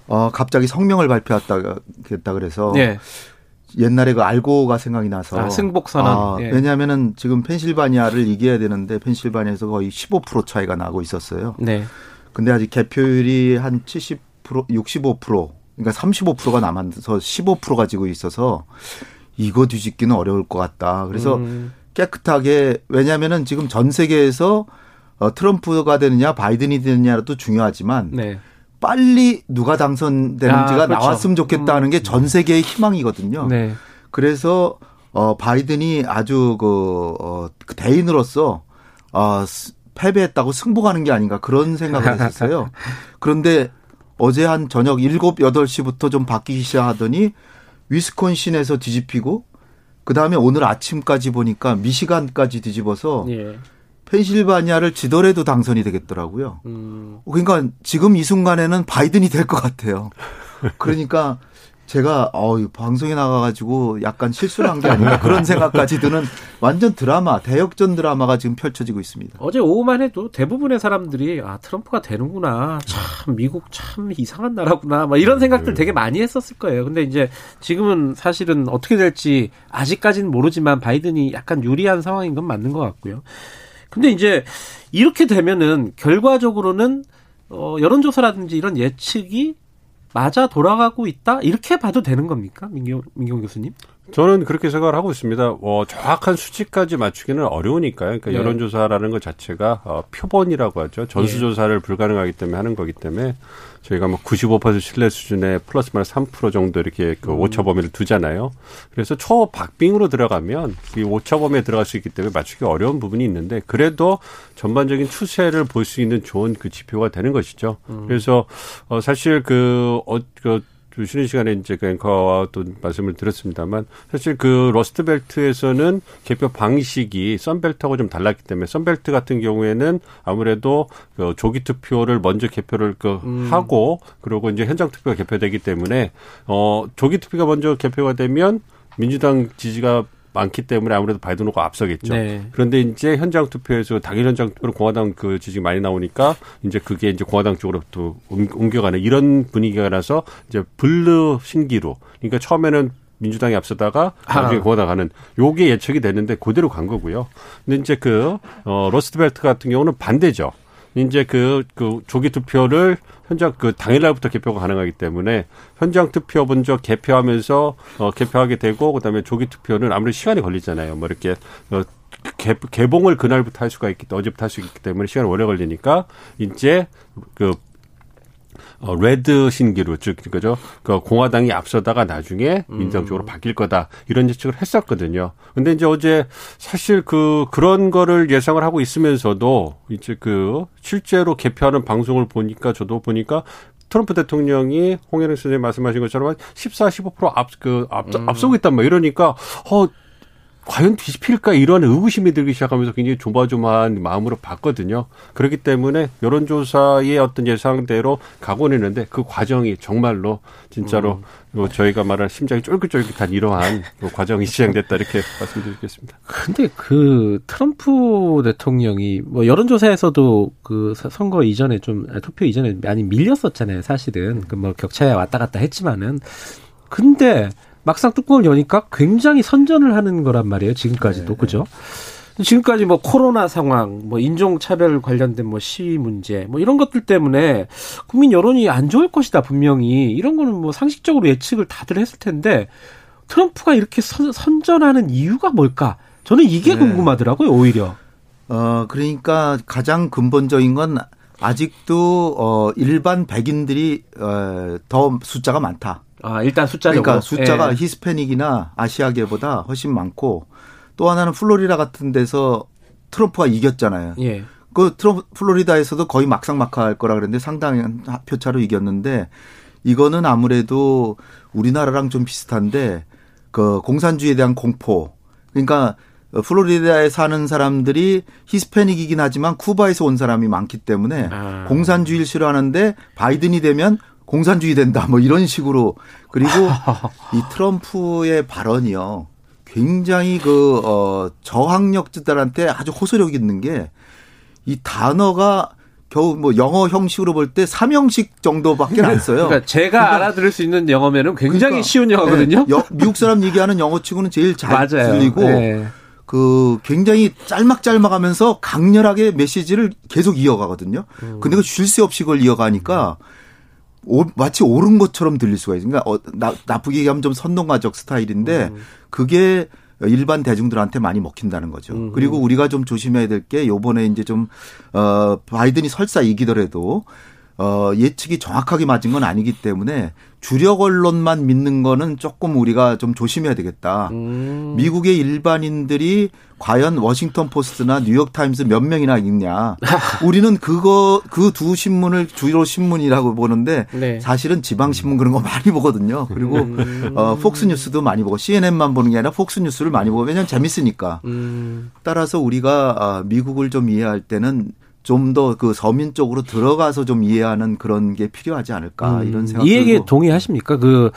어, 갑자기 성명을 발표했다 그래서 네. 옛날에 그 알고가 생각이 나서 아, 승복 선언. 아, 예. 왜냐하면은 지금 펜실바니아를 이겨야 되는데 펜실바니아에서 거의 15% 차이가 나고 있었어요. 네. 근데 아직 개표율이 한 70% 65% 그러니까 35%가 남아서 15% 가지고 있어서 이거 뒤집기는 어려울 것 같다. 그래서 음. 깨끗하게 왜냐하면은 지금 전 세계에서 어, 트럼프가 되느냐 바이든이 되느냐도 중요하지만 네. 빨리 누가 당선되는지가 아, 그렇죠. 나왔으면 좋겠다는 게전 음. 세계의 희망이거든요. 네. 그래서 어 바이든이 아주 그, 어, 그 대인으로서 어 패배했다고 승복하는 게 아닌가 그런 생각을 했었어요. 그런데 어제 한 저녁 7, 8시부터 좀 바뀌기 시작하더니 위스콘신에서 뒤집히고 그다음에 오늘 아침까지 보니까 미시간까지 뒤집어서 예. 펜실바니아를 지더라도 당선이 되겠더라고요. 음. 그러니까 지금 이 순간에는 바이든이 될 것 같아요. 그러니까 제가 어 방송에 나가가지고 약간 실수를 한 게 아닌가 그런 생각까지 드는 완전 드라마 대역전 드라마가 지금 펼쳐지고 있습니다. 어제 오후만 해도 대부분의 사람들이 아 트럼프가 되는구나 참 미국 참 이상한 나라구나 막 이런 생각들 되게 많이 했었을 거예요. 근데 이제 지금은 사실은 어떻게 될지 아직까지는 모르지만 바이든이 약간 유리한 상황인 건 맞는 것 같고요. 근데 이제 이렇게 되면은 결과적으로는 어 여론조사라든지 이런 예측이 맞아 돌아가고 있다 이렇게 봐도 되는 겁니까, 민경 민경 교수님? 저는 그렇게 생각을 하고 있습니다. 어, 정확한 수치까지 맞추기는 어려우니까요. 그러니까 네. 여론조사라는 것 자체가 어, 표본이라고 하죠. 전수조사를 네. 불가능하기 때문에 하는 거기 때문에 저희가 뭐 95% 신뢰 수준의 플러스 마이너스 3% 정도 이렇게 그 음. 오차 범위를 두잖아요. 그래서 초박빙으로 들어가면 이 오차 범위에 들어갈 수 있기 때문에 맞추기 어려운 부분이 있는데 그래도 전반적인 추세를 볼 수 있는 좋은 그 지표가 되는 것이죠. 음. 그래서 어 사실 그 어, 그 쉬는 시간에 이제 그 앵커와 또 말씀을 드렸습니다만 사실 그 러스트벨트에서는 개표 방식이 썬벨트하고 좀 달랐기 때문에 썬벨트 같은 경우에는 아무래도 그 조기 투표를 먼저 개표를 그 음. 하고 그리고 이제 현장 투표가 개표되기 때문에 어 조기 투표가 먼저 개표가 되면 민주당 지지가 많기 때문에 아무래도 바이든 후보가 앞서겠죠. 네. 그런데 이제 현장 투표에서 당일 현장 투표로 공화당 그 지지가 많이 나오니까 이제 그게 이제 공화당 쪽으로 또 옮겨가는 이런 분위기가 나서 이제 블루 신기루. 그러니까 처음에는 민주당이 앞서다가 나중에 공화당 가는 요게 예측이 됐는데 그대로 간 거고요. 근데 이제 그, 어, 러스트벨트 같은 경우는 반대죠. 이제 그, 그 조기 투표를 현장 그 당일날부터 개표가 가능하기 때문에 현장 투표 먼저 개표하면서 어 개표하게 되고 그다음에 조기 투표는 아무래도 시간이 걸리잖아요. 뭐 이렇게 어 개, 개봉을 그날부터 할 수가 있기 어제부터 할 수 있기 때문에 시간이 오래 걸리니까 이제 그 어, 레드 신기루 즉 그죠 그 공화당이 앞서다가 나중에 민주당 쪽으로 음. 바뀔 거다 이런 예측을 했었거든요. 근데 이제 어제 사실 그 그런 거를 예상을 하고 있으면서도 이제 그 실제로 개표하는 방송을 보니까 저도 보니까 트럼프 대통령이 홍혜령 선생님 말씀하신 것처럼 14, 15%앞 그 앞, 음. 앞서고 있단 말 이러니까 어 과연 뒤집힐까 이런 의구심이 들기 시작하면서 굉장히 조마조마한 마음으로 봤거든요. 그렇기 때문에 여론조사의 어떤 예상대로 가곤 했는데 그 과정이 정말로 진짜로 음. 저희가 말할 심장이 쫄깃쫄깃한 이러한 그 과정이 시작됐다 이렇게 말씀드리겠습니다. 근데 그 트럼프 대통령이 뭐 여론조사에서도 그 선거 이전에 좀 투표 이전에 많이 밀렸었잖아요. 사실은 그 뭐 격차에 왔다 갔다 했지만은 근데 막상 뚜껑을 여니까 굉장히 선전을 하는 거란 말이에요. 지금까지도. 네. 그죠? 지금까지 뭐 코로나 상황, 뭐 인종차별 관련된 뭐 시위 문제, 뭐 이런 것들 때문에 국민 여론이 안 좋을 것이다, 분명히. 이런 거는 뭐 상식적으로 예측을 다들 했을 텐데 트럼프가 이렇게 선, 선전하는 이유가 뭘까? 저는 이게 네. 궁금하더라고요, 오히려. 어, 그러니까 가장 근본적인 건 아직도 어 일반 백인들이 어 더 숫자가 많다. 아, 일단 숫자적으로. 그러니까 숫자가 예. 히스패닉이나 아시아계보다 훨씬 많고 또 하나는 플로리다 같은 데서 트럼프가 이겼잖아요. 예. 그 트럼프 플로리다에서도 거의 막상막하 할 거라 그랬는데 상당한 표차로 이겼는데 이거는 아무래도 우리나라랑 좀 비슷한데 그 공산주의에 대한 공포. 그러니까 플로리다에 사는 사람들이 히스패닉이긴 하지만 쿠바에서 온 사람이 많기 때문에 아. 공산주의를 싫어하는데 바이든이 되면 공산주의 된다 뭐 이런 식으로 그리고 이 트럼프의 발언이요. 굉장히 그, 어, 저항력자들한테 아주 호소력 있는 게 이 단어가 겨우 뭐 영어 형식으로 볼때 3형식 정도밖에 안 써요. 그러니까 제가 그러니까 알아들을 수 있는 영어면은 굉장히 그러니까, 쉬운 영어거든요. 네, 미국 사람 얘기하는 영어 치고는 제일 잘 맞아요. 들리고 네. 그 굉장히 짤막짤막하면서 강렬하게 메시지를 계속 이어가거든요. 음. 근데 그 쉴 새 없이 그걸 이어가니까 음. 오, 마치 옳은 것처럼 들릴 수가 있어요. 그러니까 어, 나, 나쁘게 얘기하면 좀 선동가적 스타일인데 음. 그게 일반 대중들한테 많이 먹힌다는 거죠. 음. 그리고 우리가 좀 조심해야 될 게 요번에 이제 좀, 어, 바이든이 설사 이기더라도 어, 예측이 정확하게 맞은 건 아니기 때문에 주력 언론만 믿는 거는 조금 우리가 좀 조심해야 되겠다. 음. 미국의 일반인들이 과연 워싱턴 포스트나 뉴욕 타임스 몇 명이나 읽냐. 우리는 그거 그 두 신문을 주로 신문이라고 보는데 네. 사실은 지방 신문 그런 거 많이 보거든요. 그리고 음. 어 폭스 뉴스도 많이 보고 CNN만 보는 게 아니라 폭스 뉴스를 많이 보고 왜냐하면 재밌으니까. 음. 따라서 우리가 아, 미국을 좀 이해할 때는 좀 더 그 서민 쪽으로 들어가서 좀 이해하는 그런 게 필요하지 않을까 음, 이런 생각. 이 얘기에 동의하십니까? 그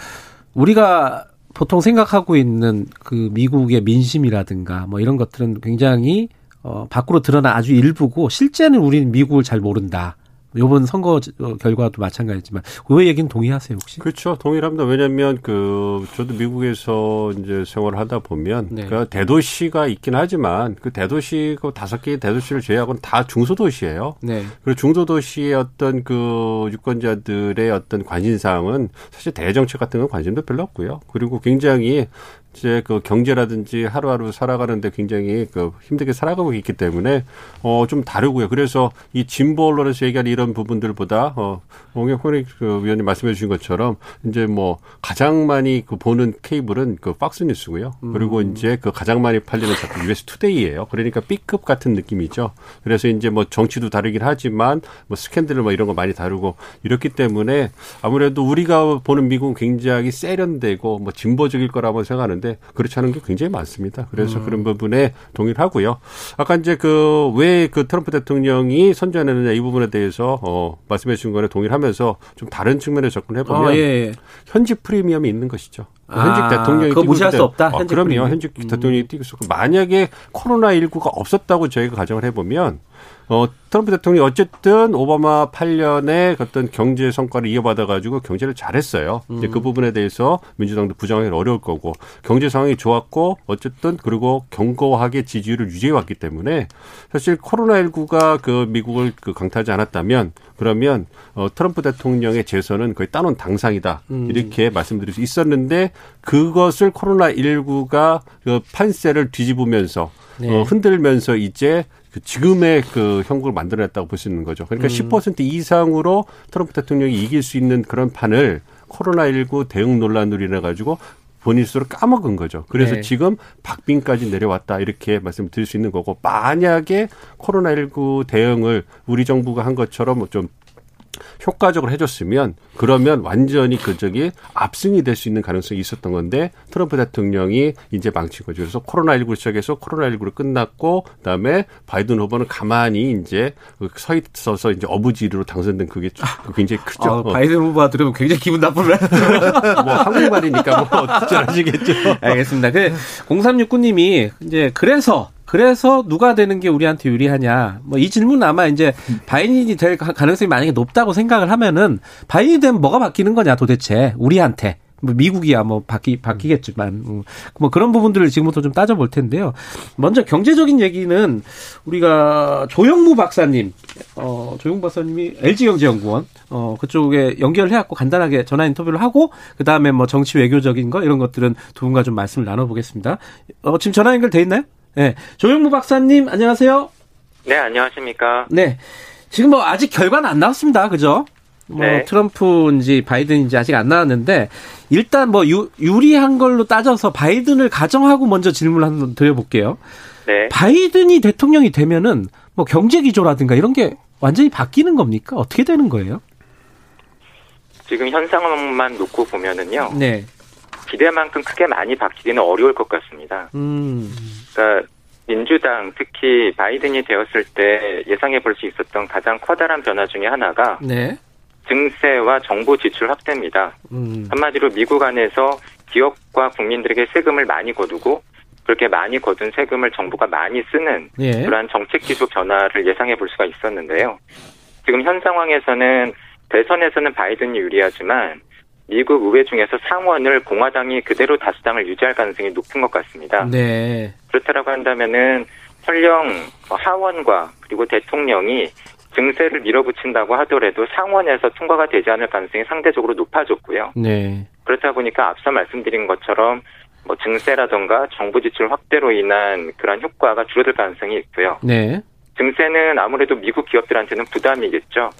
우리가 보통 생각하고 있는 그 미국의 민심이라든가 뭐 이런 것들은 굉장히 어 밖으로 드러나 아주 일부고 실제는 우리는 미국을 잘 모른다. 요번 선거 결과도 마찬가지지만 그 얘기는 동의하세요 혹시? 그렇죠, 동의합니다. 왜냐하면 그 저도 미국에서 이제 생활을 하다 보면 네. 그 대도시가 있긴 하지만 그 대도시 그 다섯 개의 대도시를 제외하고는 다 중소도시예요. 네. 그리고 중소도시의 어떤 그 유권자들의 어떤 관심사항은 사실 대정책 같은 건 관심도 별로 없고요. 그리고 굉장히 이제 그 경제라든지 하루하루 살아가는데 굉장히 그 힘들게 살아가고 있기 때문에 어 좀 다르고요. 그래서 이 진보 언론에서 얘기하는 이런 부분들보다 어 홍영 홍익 그 위원님 말씀해 주신 것처럼 이제 뭐 가장 많이 그 보는 케이블은 그 박스 뉴스고요. 그리고 음. 이제 그 가장 많이 팔리는 작품 US 투데이예요. 그러니까 B급 같은 느낌이죠. 그래서 이제 뭐 정치도 다르긴 하지만 뭐 스캔들 뭐 이런 거 많이 다루고 이렇기 때문에 아무래도 우리가 보는 미국은 굉장히 세련되고 뭐 진보적일 거라고 생각하는 있는데 그렇지 않은 게 굉장히 많습니다. 그래서 음. 그런 부분에 동의를 하고요. 아까 이제 그왜그 트럼프 대통령이 선전했느냐 이 부분에 대해서 어 말씀해 주신 거에 동의를 하면서 좀 다른 측면에 접근해 보면 어, 예, 예. 현직 프리미엄이 있는 것이죠. 아, 현직 대통령이 그거 무시할 수 없다. 어, 그럼요. 프리미엄. 현직 음. 대통령이 뛰고 있었고 만약에 코로나 19가 없었다고 저희가 가정을 해보면 어, 트럼프 대통령이 어쨌든 오바마 8년의 어떤 경제 성과를 이어받아 가지고 경제를 잘했어요. 음. 이제 그 부분에 대해서 민주당도 부정하기 어려울 거고 경제 상황이 좋았고 어쨌든 그리고 견고하게 지지율을 유지해 왔기 때문에 사실 코로나19가 그 미국을 그 강타하지 않았다면 그러면 어, 트럼프 대통령의 재선은 거의 따놓은 당상이다. 음. 이렇게 말씀드릴 수 있었는데 그것을 코로나19가 그 판세를 뒤집으면서 네. 어, 흔들면서 이제 그 지금의 그 형국을 만들어냈다고 볼 수 있는 거죠. 그러니까 음. 10% 이상으로 트럼프 대통령이 이길 수 있는 그런 판을 코로나19 대응 논란으로 인해 가지고 본인 스스로 까먹은 거죠. 그래서 네. 지금 박빙까지 내려왔다 이렇게 말씀드릴 수 있는 거고 만약에 코로나19 대응을 우리 정부가 한 것처럼 좀 효과적으로 해줬으면 그러면 완전히 그 적이 압승이 될 수 있는 가능성이 있었던 건데 트럼프 대통령이 이제 망친 거죠. 그래서 코로나19를 시작해서 코로나19로 끝났고 그다음에 바이든 후보는 가만히 이제 서 있어서 이제 어부지리로 당선된 그게 굉장히 크죠. 아, 바이든 후보가 들으면 굉장히 기분 나쁘네. 뭐 한국말이니까 뭐 어쩌라시겠죠. 알겠습니다. 그 0369님이 이제 그래서 그래서 누가 되는 게 우리한테 유리하냐. 뭐 이 질문은 아마 이제 바이든이 될 가능성이 만약에 높다고 생각을 하면은 바이든이 되면 뭐가 바뀌는 거냐 도대체 우리한테. 뭐 미국이야 뭐 바뀌 바뀌겠지만 음, 뭐 그런 부분들을 지금부터 좀 따져볼 텐데요. 먼저 경제적인 얘기는 우리가 조영무 박사님, 어 조영무 박사님이 LG경제연구원 어 그쪽에 연결을 해갖고 간단하게 전화 인터뷰를 하고 그 다음에 뭐 정치 외교적인 거 이런 것들은 두 분과 좀 말씀을 나눠보겠습니다. 어 지금 전화 연결돼 있나요? 네. 조영무 박사님, 안녕하세요. 네, 안녕하십니까. 네. 지금 뭐 아직 결과는 안 나왔습니다. 그죠? 뭐 네. 트럼프인지 바이든인지 아직 안 나왔는데 일단 뭐 유, 유리한 걸로 따져서 바이든을 가정하고 먼저 질문을 한번 드려볼게요. 네. 바이든이 대통령이 되면은 뭐 경제 기조라든가 이런 게 완전히 바뀌는 겁니까? 어떻게 되는 거예요? 지금 현 상황만 놓고 보면은요. 네. 기대만큼 크게 많이 바뀌기는 어려울 것 같습니다. 음. 그러니까 민주당 특히 바이든이 되었을 때 예상해 볼 수 있었던 가장 커다란 변화 중의 하나가 네. 증세와 정보 지출 확대입니다. 음. 한마디로 미국 안에서 기업과 국민들에게 세금을 많이 거두고 그렇게 많이 거둔 세금을 정부가 많이 쓰는 예. 그러한 정책 기조 변화를 예상해 볼 수가 있었는데요. 지금 현 상황에서는 대선에서는 바이든이 유리하지만 미국 의회 중에서 상원을 공화당이 그대로 다수당을 유지할 가능성이 높은 것 같습니다. 네. 그렇다고 한다면은 설령 하원과 그리고 대통령이 증세를 밀어붙인다고 하더라도 상원에서 통과가 되지 않을 가능성이 상대적으로 높아졌고요. 네. 그렇다 보니까 앞서 말씀드린 것처럼 뭐 증세라던가 정부 지출 확대로 인한 그러한 효과가 줄어들 가능성이 있고요. 네. 증세는 아무래도 미국 기업들한테는 부담이겠죠.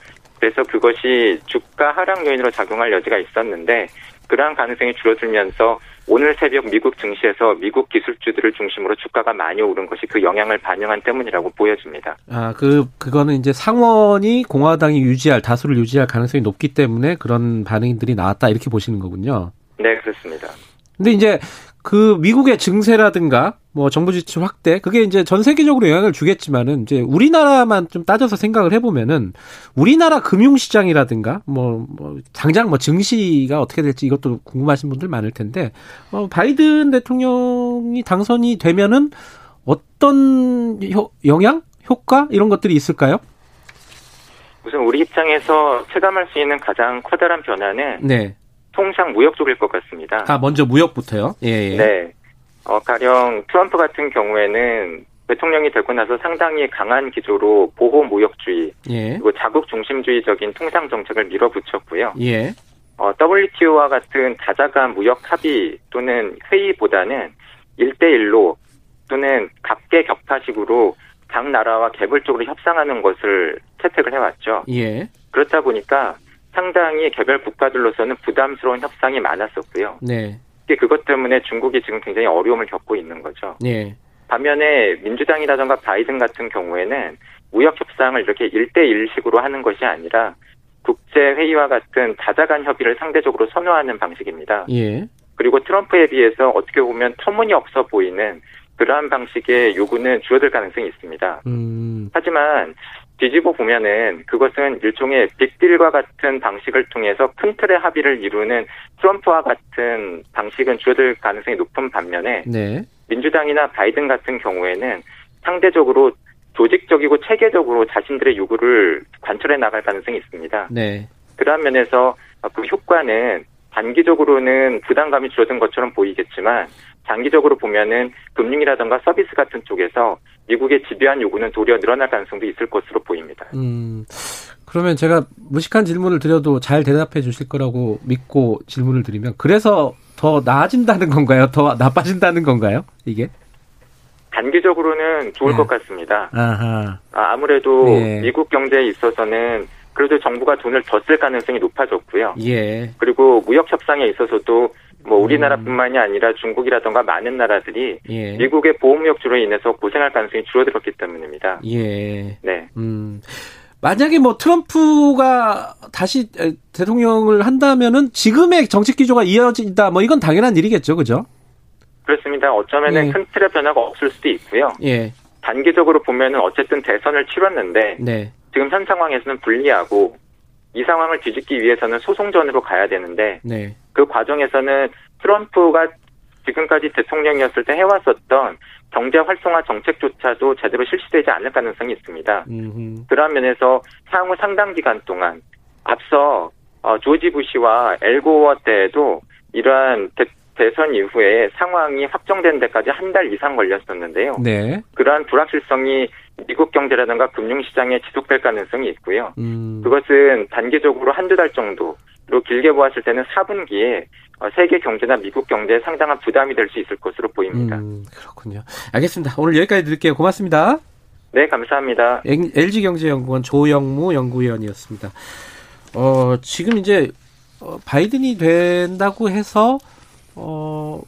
그래서 그것이 주가 하락 요인으로 작용할 여지가 있었는데 그러한 가능성이 줄어들면서 오늘 새벽 미국 증시에서 미국 기술주들을 중심으로 주가가 많이 오른 것이 그 영향을 반영한 때문이라고 보여집니다. 아, 그, 그거는 이제 상원이 공화당이 유지할, 다수를 유지할 가능성이 높기 때문에 그런 반응들이 나왔다, 이렇게 보시는 거군요. 네, 그렇습니다. 근데 이제 그 미국의 증세라든가 뭐 정부 지출 확대 그게 이제 전 세계적으로 영향을 주겠지만은 이제 우리나라만 좀 따져서 생각을 해보면은 우리나라 금융시장이라든가 뭐, 뭐 당장 뭐 증시가 어떻게 될지 이것도 궁금하신 분들 많을 텐데 어, 바이든 대통령이 당선이 되면은 어떤 효, 영향 효과 이런 것들이 있을까요? 우선 우리 입장에서 체감할 수 있는 가장 커다란 변화는 네. 통상 무역 쪽일 것 같습니다. 아, 먼저 무역부터요? 예, 예. 네. 어, 가령 트럼프 같은 경우에는 대통령이 되고 나서 상당히 강한 기조로 보호 무역주의 예. 그리고 자국 중심주의적인 통상 정책을 밀어붙였고요. 예. 어, WTO와 같은 다자간 무역 합의 또는 회의보다는 1대1로 또는 각계 격파식으로 각 나라와 개별적으로 협상하는 것을 채택을 해왔죠. 예. 그렇다 보니까 상당히 개별 국가들로서는 부담스러운 협상이 많았었고요. 네. 그것 때문에 중국이 지금 굉장히 어려움을 겪고 있는 거죠. 네. 반면에 민주당이라던가 바이든 같은 경우에는 무역 협상을 이렇게 일대일식으로 하는 것이 아니라 국제 회의와 같은 다자간 협의를 상대적으로 선호하는 방식입니다. 예. 그리고 트럼프에 비해서 어떻게 보면 터무니없어 보이는 그러한 방식의 요구는 줄어들 가능성이 있습니다. 음. 하지만 뒤집어 보면은 그것은 일종의 빅딜과 같은 방식을 통해서 큰 틀의 합의를 이루는 트럼프와 같은 방식은 줄어들 가능성이 높은 반면에 네. 민주당이나 바이든 같은 경우에는 상대적으로 조직적이고 체계적으로 자신들의 요구를 관철해 나갈 가능성이 있습니다. 네. 그런 면에서 그 효과는 단기적으로는 부담감이 줄어든 것처럼 보이겠지만 장기적으로 보면은 금융이라든가 서비스 같은 쪽에서 미국의 지배한 요구는 도리어 늘어날 가능성도 있을 것으로 보입니다. 음, 그러면 제가 무식한 질문을 드려도 잘 대답해 주실 거라고 믿고 질문을 드리면 그래서 더 나아진다는 건가요? 더 나빠진다는 건가요? 이게? 단기적으로는 좋을 네. 것 같습니다. 아하. 아, 무래도 네. 미국 경제에 있어서는 그래도 정부가 돈을 더 쓸 가능성이 높아졌고요. 예. 그리고 무역 협상에 있어서도 뭐 우리나라뿐만이 아니라 중국이라던가 많은 나라들이 예. 미국의 보호무역주로 인해서 고생할 가능성이 줄어들었기 때문입니다. 예. 네. 음. 만약에 뭐 트럼프가 다시 대통령을 한다면은 지금의 정책 기조가 이어진다. 뭐 이건 당연한 일이겠죠, 그죠? 그렇습니다. 어쩌면은 예. 큰 틀의 변화가 없을 수도 있고요. 예. 단기적으로 보면은 어쨌든 대선을 치렀는데 네. 지금 현 상황에서는 불리하고 이 상황을 뒤집기 위해서는 소송전으로 가야 되는데 네. 그 과정에서는 트럼프가 지금까지 대통령이었을 때 해왔었던 경제 활성화 정책조차도 제대로 실시되지 않을 가능성이 있습니다. 음흠. 그런 면에서 향후 상당 기간 동안 앞서 어, 조지 부시와 엘고어 때에도 이러한 대, 대선 이후에 상황이 확정된 데까지 한 달 이상 걸렸었는데요. 네. 그러한 불확실성이 미국 경제라든가 금융시장에 지속될 가능성이 있고요. 음. 그것은 단기적으로 한두 달 정도, 로 길게 보았을 때는 4분기에 어, 세계 경제나 미국 경제에 상당한 부담이 될 수 있을 것으로 보입니다. 음, 그렇군요. 알겠습니다. 오늘 여기까지 드릴게요. 고맙습니다. 네, 감사합니다. LG경제연구원 조영무 연구위원이었습니다. 어, 지금 이제 어, 바이든이 된다고 해서 어,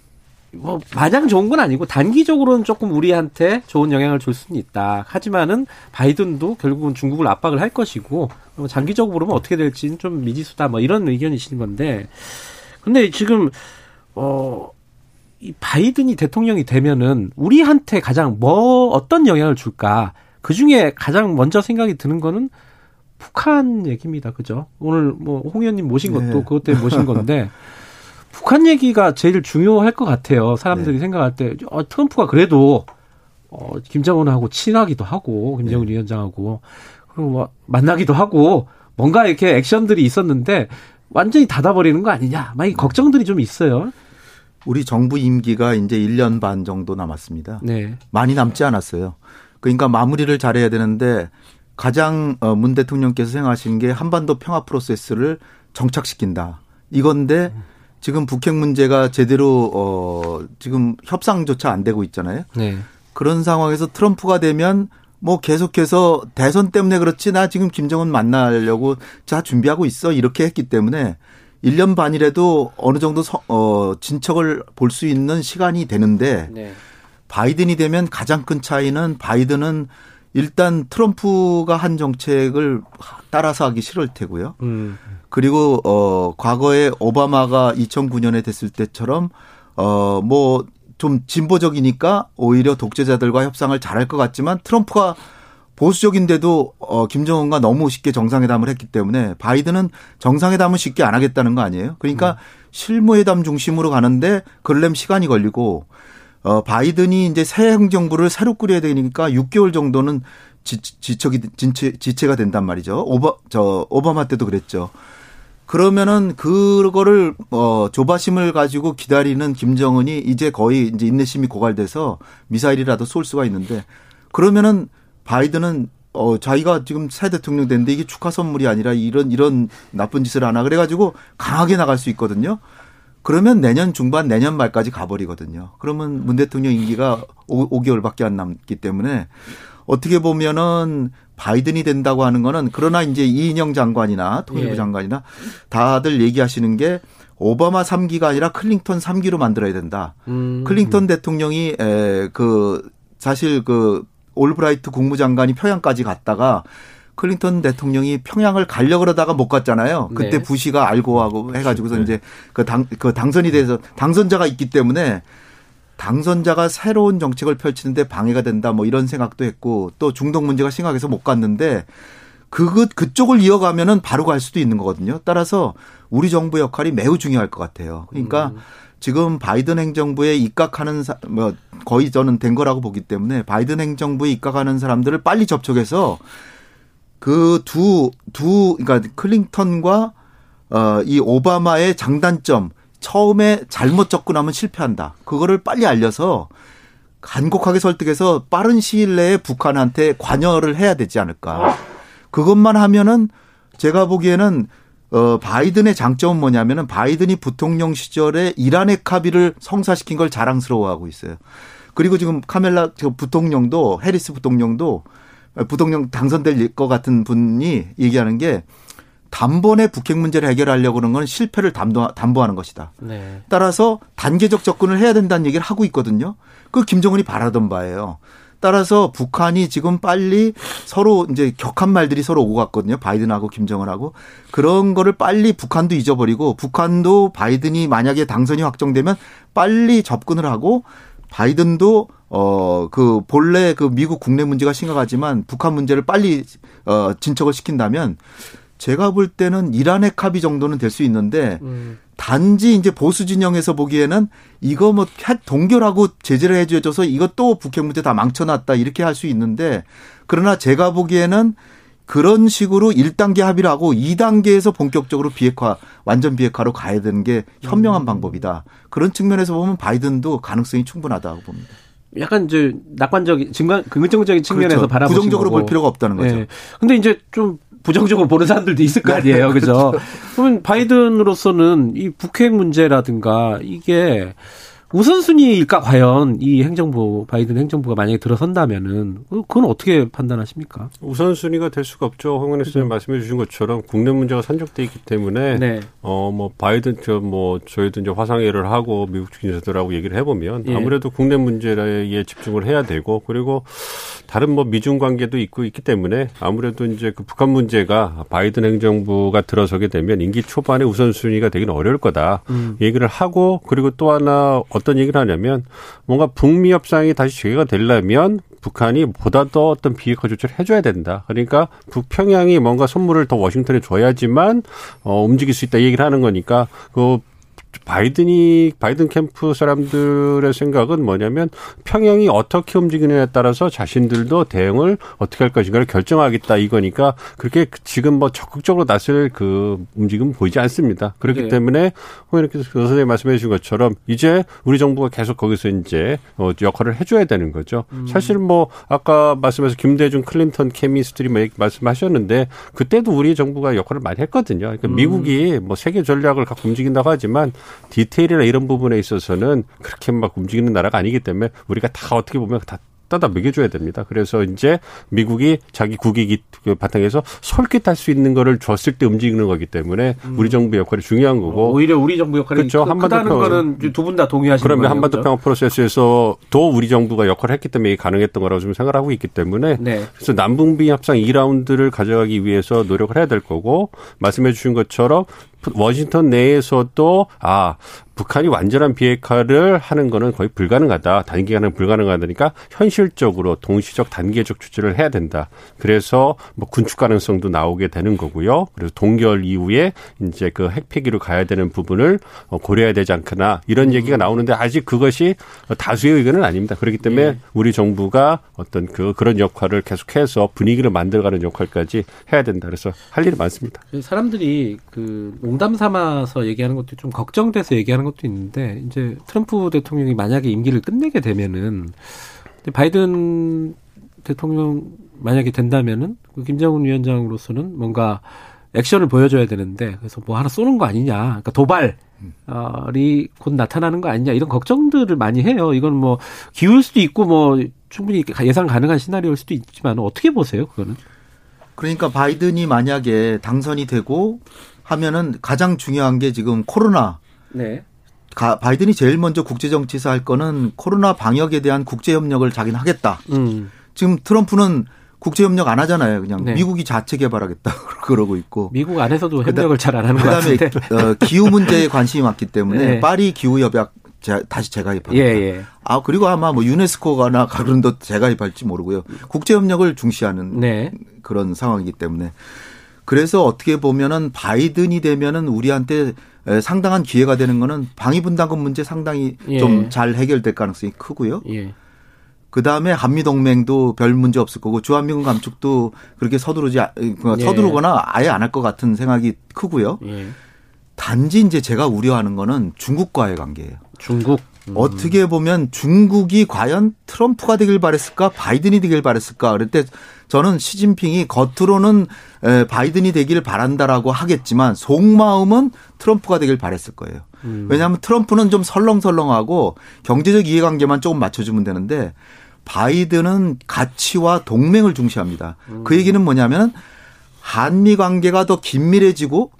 뭐 마냥 좋은 건 아니고 단기적으로는 조금 우리한테 좋은 영향을 줄 수는 있다. 하지만은 바이든도 결국은 중국을 압박을 할 것이고 장기적으로 보면 어떻게 될지는 좀 미지수다. 뭐 이런 의견이신 건데. 근데 지금 어 이 바이든이 대통령이 되면은 우리한테 가장 뭐 어떤 영향을 줄까? 그 중에 가장 먼저 생각이 드는 거는 북한 얘기입니다. 그죠? 오늘 뭐 홍 의원님 모신 것도 네. 그것 때문에 모신 건데 북한 얘기가 제일 중요할 것 같아요. 사람들이 네. 생각할 때 어, 트럼프가 그래도 어, 김정은하고 친하기도 하고 김정은 네. 위원장하고 그리고 뭐 만나기도 하고 뭔가 이렇게 액션들이 있었는데 완전히 닫아버리는 거 아니냐? 막 이 걱정들이 좀 있어요. 우리 정부 임기가 이제 1년 반 정도 남았습니다. 네. 많이 남지 않았어요. 그러니까 마무리를 잘해야 되는데 가장 어, 문 대통령께서 생각하신 게 한반도 평화 프로세스를 정착시킨다. 이건데 음. 지금 북핵 문제가 제대로 어 지금 협상조차 안 되고 있잖아요. 네. 그런 상황에서 트럼프가 되면 뭐 계속해서 대선 때문에 그렇지 나 지금 김정은 만나려고 자 준비하고 있어 이렇게 했기 때문에 1년 반이라도 어느 정도 서, 어 진척을 볼 수 있는 시간이 되는데 네. 바이든이 되면 가장 큰 차이는 바이든은 일단 트럼프가 한 정책을 따라서 하기 싫을 테고요. 음. 그리고 어 과거에 오바마가 2009년에 됐을 때처럼 어뭐 좀 진보적이니까 오히려 독재자들과 협상을 잘할 것 같지만 트럼프가 보수적인데도 어 김정은과 너무 쉽게 정상회담을 했기 때문에 바이든은 정상회담은 쉽게 안 하겠다는 거 아니에요? 그러니까 음. 실무회담 중심으로 가는데 그러려면 시간이 걸리고 어 바이든이 이제 새 행정부를 새로 꾸려야 되니까 6개월 정도는 지, 지척이 지체, 지체가 된단 말이죠. 오바 저 오바마 때도 그랬죠. 그러면은 그거를 어 조바심을 가지고 기다리는 김정은이 이제 거의 이제 인내심이 고갈돼서 미사일이라도 쏠 수가 있는데 그러면은 바이든은 어 자기가 지금 새 대통령 됐는데 이게 축하 선물이 아니라 이런 이런 나쁜 짓을 하나 그래가지고 강하게 나갈 수 있거든요. 그러면 내년 중반 내년 말까지 가버리거든요. 그러면 문 대통령 임기가 5, 5개월밖에 안 남기 때문에 어떻게 보면은 바이든이 된다고 하는 거는 그러나 이제 이인영 장관이나 통일부 예. 장관이나 다들 얘기하시는 게 오바마 3기가 아니라 클린턴 3기로 만들어야 된다. 음. 클린턴 대통령이 에 그 사실 그 올브라이트 국무장관이 평양까지 갔다가 클린턴 대통령이 평양을 가려 그러다가 못 갔잖아요. 그때 네. 부시가 앨 고어하고 해가지고서 네. 이제 그 당, 그 당선이 돼서 당선자가 있기 때문에 당선자가 새로운 정책을 펼치는데 방해가 된다 뭐 이런 생각도 했고 또 중동 문제가 심각해서 못 갔는데 그것 그쪽을 이어가면은 바로 갈 수도 있는 거거든요. 따라서 우리 정부 역할이 매우 중요할 것 같아요. 그러니까 음. 지금 바이든 행정부에 입각하는 사, 뭐 거의 저는 된 거라고 보기 때문에 바이든 행정부에 입각하는 사람들을 빨리 접촉해서 그 두 두 그러니까 클링턴과 어 이 오바마의 장단점 처음에 잘못 접근하면 실패한다. 그거를 빨리 알려서 간곡하게 설득해서 빠른 시일 내에 북한한테 관여를 해야 되지 않을까. 그것만 하면은 제가 보기에는 어 바이든의 장점은 뭐냐면은 바이든이 부통령 시절에 이란의 카비를 성사시킨 걸 자랑스러워하고 있어요. 그리고 지금 카멜라 부통령도 해리스 부통령도 부통령 당선될 것 같은 분이 얘기하는 게 단번에 북핵 문제를 해결하려고 하는 건 실패를 담보, 담보 하는 것이다. 네. 따라서 단계적 접근을 해야 된다는 얘기를 하고 있거든요. 그 김정은이 바라던 바예요. 따라서 북한이 지금 빨리 서로 이제 격한 말들이 서로 오고 갔거든요. 바이든하고 김정은하고. 그런 거를 빨리 북한도 잊어버리고 북한도 바이든이 만약에 당선이 확정되면 빨리 접근을 하고 바이든도 어 그 본래 그 미국 국내 문제가 심각하지만 북한 문제를 빨리 어 진척을 시킨다면 제가 볼 때는 이란의 카비 정도는 될 수 있는데 음. 단지 이제 보수 진영에서 보기에는 이거 뭐 동결하고 제재를 해줘서 이것도 북핵 문제 다 망쳐놨다 이렇게 할 수 있는데 그러나 제가 보기에는 그런 식으로 1단계 합의를 하고 2단계에서 본격적으로 비핵화, 완전 비핵화로 가야 되는 게 현명한 음. 방법이다. 그런 측면에서 보면 바이든도 가능성이 충분하다고 봅니다. 약간 이제 낙관적인 긍정적인 측면에서 그렇죠. 바라보는 부정적으로 볼 필요가 없다는 거죠. 네. 근데 이제 좀 부정적으로 보는 사람들도 있을 거 아니에요. 그죠? 그렇죠. 그러면 바이든으로서는 이 북핵 문제라든가 이게 우선순위일까 과연 이 행정부 바이든 행정부가 만약에 들어선다면은 그건 어떻게 판단하십니까? 우선순위가 될 수가 없죠. 홍은혜 선생님 말씀해 주신 것처럼 국내 문제가 산적돼 있기 때문에 네. 어뭐 바이든 저뭐 저희도 이제 화상회를 하고 미국 주인들하고 얘기를 해보면 예. 아무래도 국내 문제에 집중을 해야 되고 그리고 다른 뭐 미중 관계도 있고 있기 때문에 아무래도 이제 그 북한 문제가 바이든 행정부가 들어서게 되면 임기 초반에 우선순위가 되기는 어려울 거다 음. 얘기를 하고 그리고 또 하나 어떤 얘기를 하냐면 뭔가 북미 협상이 다시 재개가 되려면 북한이 보다 더 어떤 비핵화 조치를 해줘야 된다. 그러니까 북평양이 뭔가 선물을 더 워싱턴에 줘야지만 어, 움직일 수 있다 얘기를 하는 거니까 그 바이든이 바이든 캠프 사람들의 생각은 뭐냐면 평양이 어떻게 움직이느냐에 따라서 자신들도 대응을 어떻게 할 것인가를 결정하겠다 이거니까 그렇게 지금 뭐 적극적으로 나설 그 움직임 보이지 않습니다. 그렇기 네. 때문에 이렇게 선생님 말씀해 주신 것처럼 이제 우리 정부가 계속 거기서 이제 어 역할을 해줘야 되는 거죠. 음. 사실 뭐 아까 말씀해서 김대중 클린턴 케미스트리 뭐 말씀하셨는데 그때도 우리 정부가 역할을 많이 했거든요. 그러니까 음. 미국이 뭐 세계 전략을 갖고 움직인다고 하지만 디테일이나 이런 부분에 있어서는 그렇게 막 움직이는 나라가 아니기 때문에 우리가 다 어떻게 보면 다 갖다 먹여줘야 됩니다. 그래서 이제 미국이 자기 국익이 그 바탕에서 솔깃할 수 있는 거를 줬을 때 움직이는 거기 때문에 음. 우리 정부 역할이 중요한 거고 오히려 우리 정부 역할이 그렇죠. 한반도 평 거는 두 분 다 동의하시는 거예요. 그러면 한반도 평화 프로세스에서 도 우리 정부가 역할을 했기 때문에 이게 가능했던 거라고 좀 생각하고 있기 때문에 네. 그래서 남북미 협상 2라운드를 가져가기 위해서 노력을 해야 될 거고 말씀해 주신 것처럼 워싱턴 내에서도 아 북한이 완전한 비핵화를 하는 거는 거의 불가능하다. 단기간에 불가능하다니까 현실적으로 동시적 단계적 조치를 해야 된다. 그래서 뭐 군축 가능성도 나오게 되는 거고요. 그래서 동결 이후에 이제 그 핵폐기로 가야 되는 부분을 어, 고려해야 되지 않거나 이런 음. 얘기가 나오는데 아직 그것이 다수의 의견은 아닙니다. 그렇기 때문에 네. 우리 정부가 어떤 그 그런 역할을 계속해서 분위기를 만들어가는 역할까지 해야 된다. 그래서 할 일이 많습니다. 사람들이 그 농담 삼아서 얘기하는 것도 좀 걱정돼서 얘기하는 것도 있는데 이제 트럼프 대통령이 만약에 임기를 끝내게 되면은 바이든 대통령 만약에 된다면은 그 김정은 위원장으로서는 뭔가 액션을 보여줘야 되는데 그래서 뭐 하나 쏘는 거 아니냐, 그러니까 도발이 곧 나타나는 거 아니냐 이런 걱정들을 많이 해요. 이건 뭐 기울 수도 있고 뭐 충분히 예상 가능한 시나리오일 수도 있지만 어떻게 보세요, 그거는? 그러니까 바이든이 만약에 당선이 되고 하면은 가장 중요한 게 지금 코로나. 네. 가, 바이든이 제일 먼저 국제정치에서 할 거는 코로나 방역에 대한 국제협력을 자기는 하겠다. 음. 지금 트럼프는 국제협력 안 하잖아요. 그냥 네. 미국이 자체 개발하겠다 그러고 있고. 미국 안에서도 협력을 잘 안 하는 것 같은데. 그다음에 어, 기후 문제에 관심이 많기 때문에 네. 파리 기후 협약 다시 재가입하겠다. 예, 예. 아 그리고 아마 뭐 유네스코가나 가른도 재가입할지 모르고요. 국제협력을 중시하는 네. 그런 상황이기 때문에 그래서 어떻게 보면은 바이든이 되면은 우리한테 상당한 기회가 되는 거는 방위분담금 문제 상당히 예. 좀잘 해결될 가능성이 크고요. 예. 그 다음에 한미동맹도 별 문제 없을 거고 주한미군 감축도 그렇게 서두르지 그 예. 서두르거나 아예 안 할 것 같은 생각이 크고요. 예. 단지 이제 제가 우려하는 거는 중국과의 관계예요. 중국 음. 어떻게 보면 중국이 과연 트럼프가 되길 바랬을까 바이든이 되길 바랬을까 그럴 때 저는 시진핑이 겉으로는 바이든이 되길 바란다라고 하겠지만 속마음은 트럼프가 되길 바랬을 거예요. 음. 왜냐하면 트럼프는 좀 설렁설렁하고 경제적 이해관계만 조금 맞춰주면 되는데 바이든은 가치와 동맹을 중시합니다. 그 음. 그 얘기는 뭐냐면 한미 관계가 더 긴밀해지고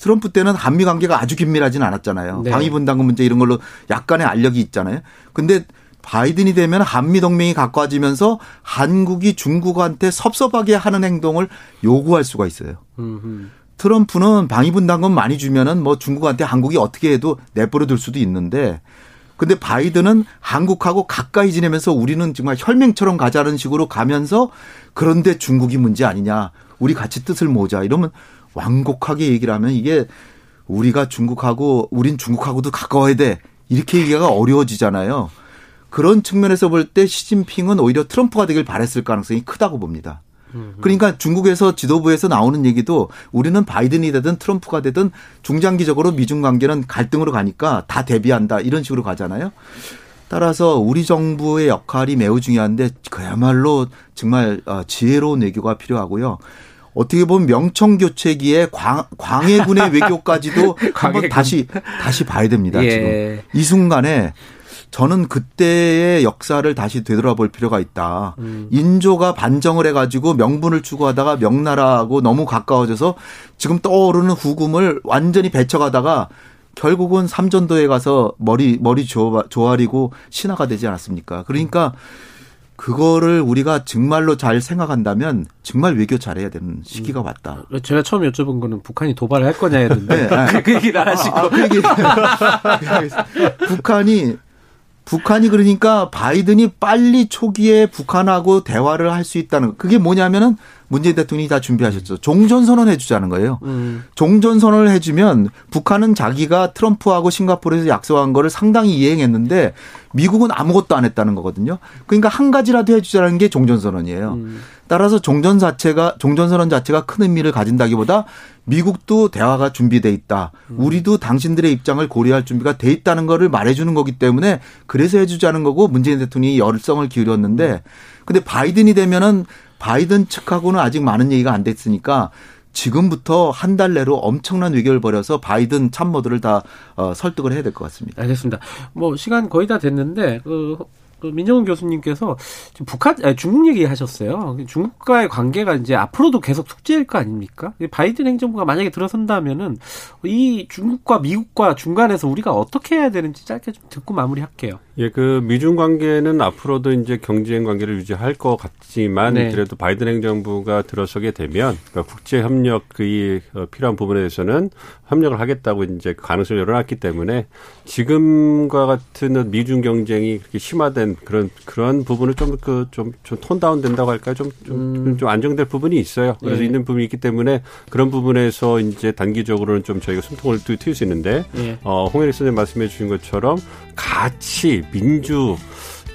트럼프 때는 한미 관계가 아주 긴밀하지는 않았잖아요. 네. 방위 분담금 문제 이런 걸로 약간의 알력이 있잖아요. 근데 바이든이 되면 한미 동맹이 가까워지면서 한국이 중국한테 섭섭하게 하는 행동을 요구할 수가 있어요. 음흠. 트럼프는 방위 분담금 많이 주면은 뭐 중국한테 한국이 어떻게 해도 내버려 둘 수도 있는데 근데 바이든은 한국하고 가까이 지내면서 우리는 정말 혈맹처럼 가자는 식으로 가면서 그런데 중국이 문제 아니냐. 우리 같이 뜻을 모자. 이러면 완곡하게 얘기를 하면 이게 우리가 중국하고 우린 중국하고도 가까워야 돼. 이렇게 얘기가 어려워지잖아요. 그런 측면에서 볼 때 시진핑은 오히려 트럼프가 되길 바랬을 가능성이 크다고 봅니다. 그러니까 중국에서 지도부에서 나오는 얘기도 우리는 바이든이 되든 트럼프가 되든 중장기적으로 미중 관계는 갈등으로 가니까 다 대비한다 이런 식으로 가잖아요. 따라서 우리 정부의 역할이 매우 중요한데 그야말로 정말 어, 지혜로운 외교가 필요하고요. 어떻게 보면 명청 교체기에 광, 광해군의 외교까지도 한번 다시 다시 봐야 됩니다. 예. 지금 이 순간에 저는 그때의 역사를 다시 되돌아볼 필요가 있다. 음. 인조가 반정을 해가지고 명분을 추구하다가 명나라하고 너무 가까워져서 지금 떠오르는 후금을 완전히 배쳐가다가 결국은 삼전도에 가서 머리 머리 조아리고 신화가 되지 않았습니까? 그러니까 음. 그거를 우리가 정말로 잘 생각한다면 정말 외교 잘해야 되는 시기가 왔다. 음. 제가 처음 여쭤본 거는 북한이 도발을 할 거냐 했는데 네. 그 얘기를 안 하시고 아, 그 얘기 북한이 북한이 그러니까 바이든이 빨리 초기에 북한하고 대화를 할 수 있다는 거. 그게 뭐냐면은 문재인 대통령이 다 준비하셨죠. 종전 선언 해 주자는 거예요. 음. 종전 선언을 해주면 북한은 자기가 트럼프하고 싱가포르에서 약속한 거를 상당히 이행했는데 미국은 아무것도 안 했다는 거거든요. 그러니까 한 가지라도 해주자는 게 종전 선언이에요. 음. 따라서 종전 자체가 종전 선언 자체가 큰 의미를 가진다기보다 미국도 대화가 준비돼 있다. 음. 우리도 당신들의 입장을 고려할 준비가 돼 있다는 거를 말해주는 거기 때문에 그래서 해주자는 거고 문재인 대통령이 열성을 기울였는데 근데 바이든이 되면은 바이든 측하고는 아직 많은 얘기가 안 됐으니까 지금부터 한 달 내로 엄청난 위기를 벌여서 바이든 참모들을 다 어, 설득을 해야 될 것 같습니다. 알겠습니다. 뭐 시간 거의 다 됐는데 그 그 민정훈 교수님께서 지금 북한 아니, 중국 얘기하셨어요. 중국과의 관계가 이제 앞으로도 계속 숙제일 거 아닙니까? 바이든 행정부가 만약에 들어선다면은 이 중국과 미국과 중간에서 우리가 어떻게 해야 되는지 짧게 좀 듣고 마무리할게요. 예, 그 미중 관계는 앞으로도 이제 경쟁 관계를 유지할 것 같지만 네. 그래도 바이든 행정부가 들어서게 되면 그러니까 국제 협력 그 어, 필요한 부분에 대해서는 협력을 하겠다고 이제 가능성을 열어놨기 때문에 지금과 같은 미중 경쟁이 그렇게 심화된 그런 그런 부분을 좀그좀좀 톤다운 된다고 할까 좀좀 좀, 좀 안정될 부분이 있어요. 그래서 예. 있는 부분이 있기 때문에 그런 부분에서 이제 단기적으로는 좀 저희가 숨통을 트일 수 있는데 예. 어 홍혜리 선생님 말씀해 주신 것처럼 가치 민주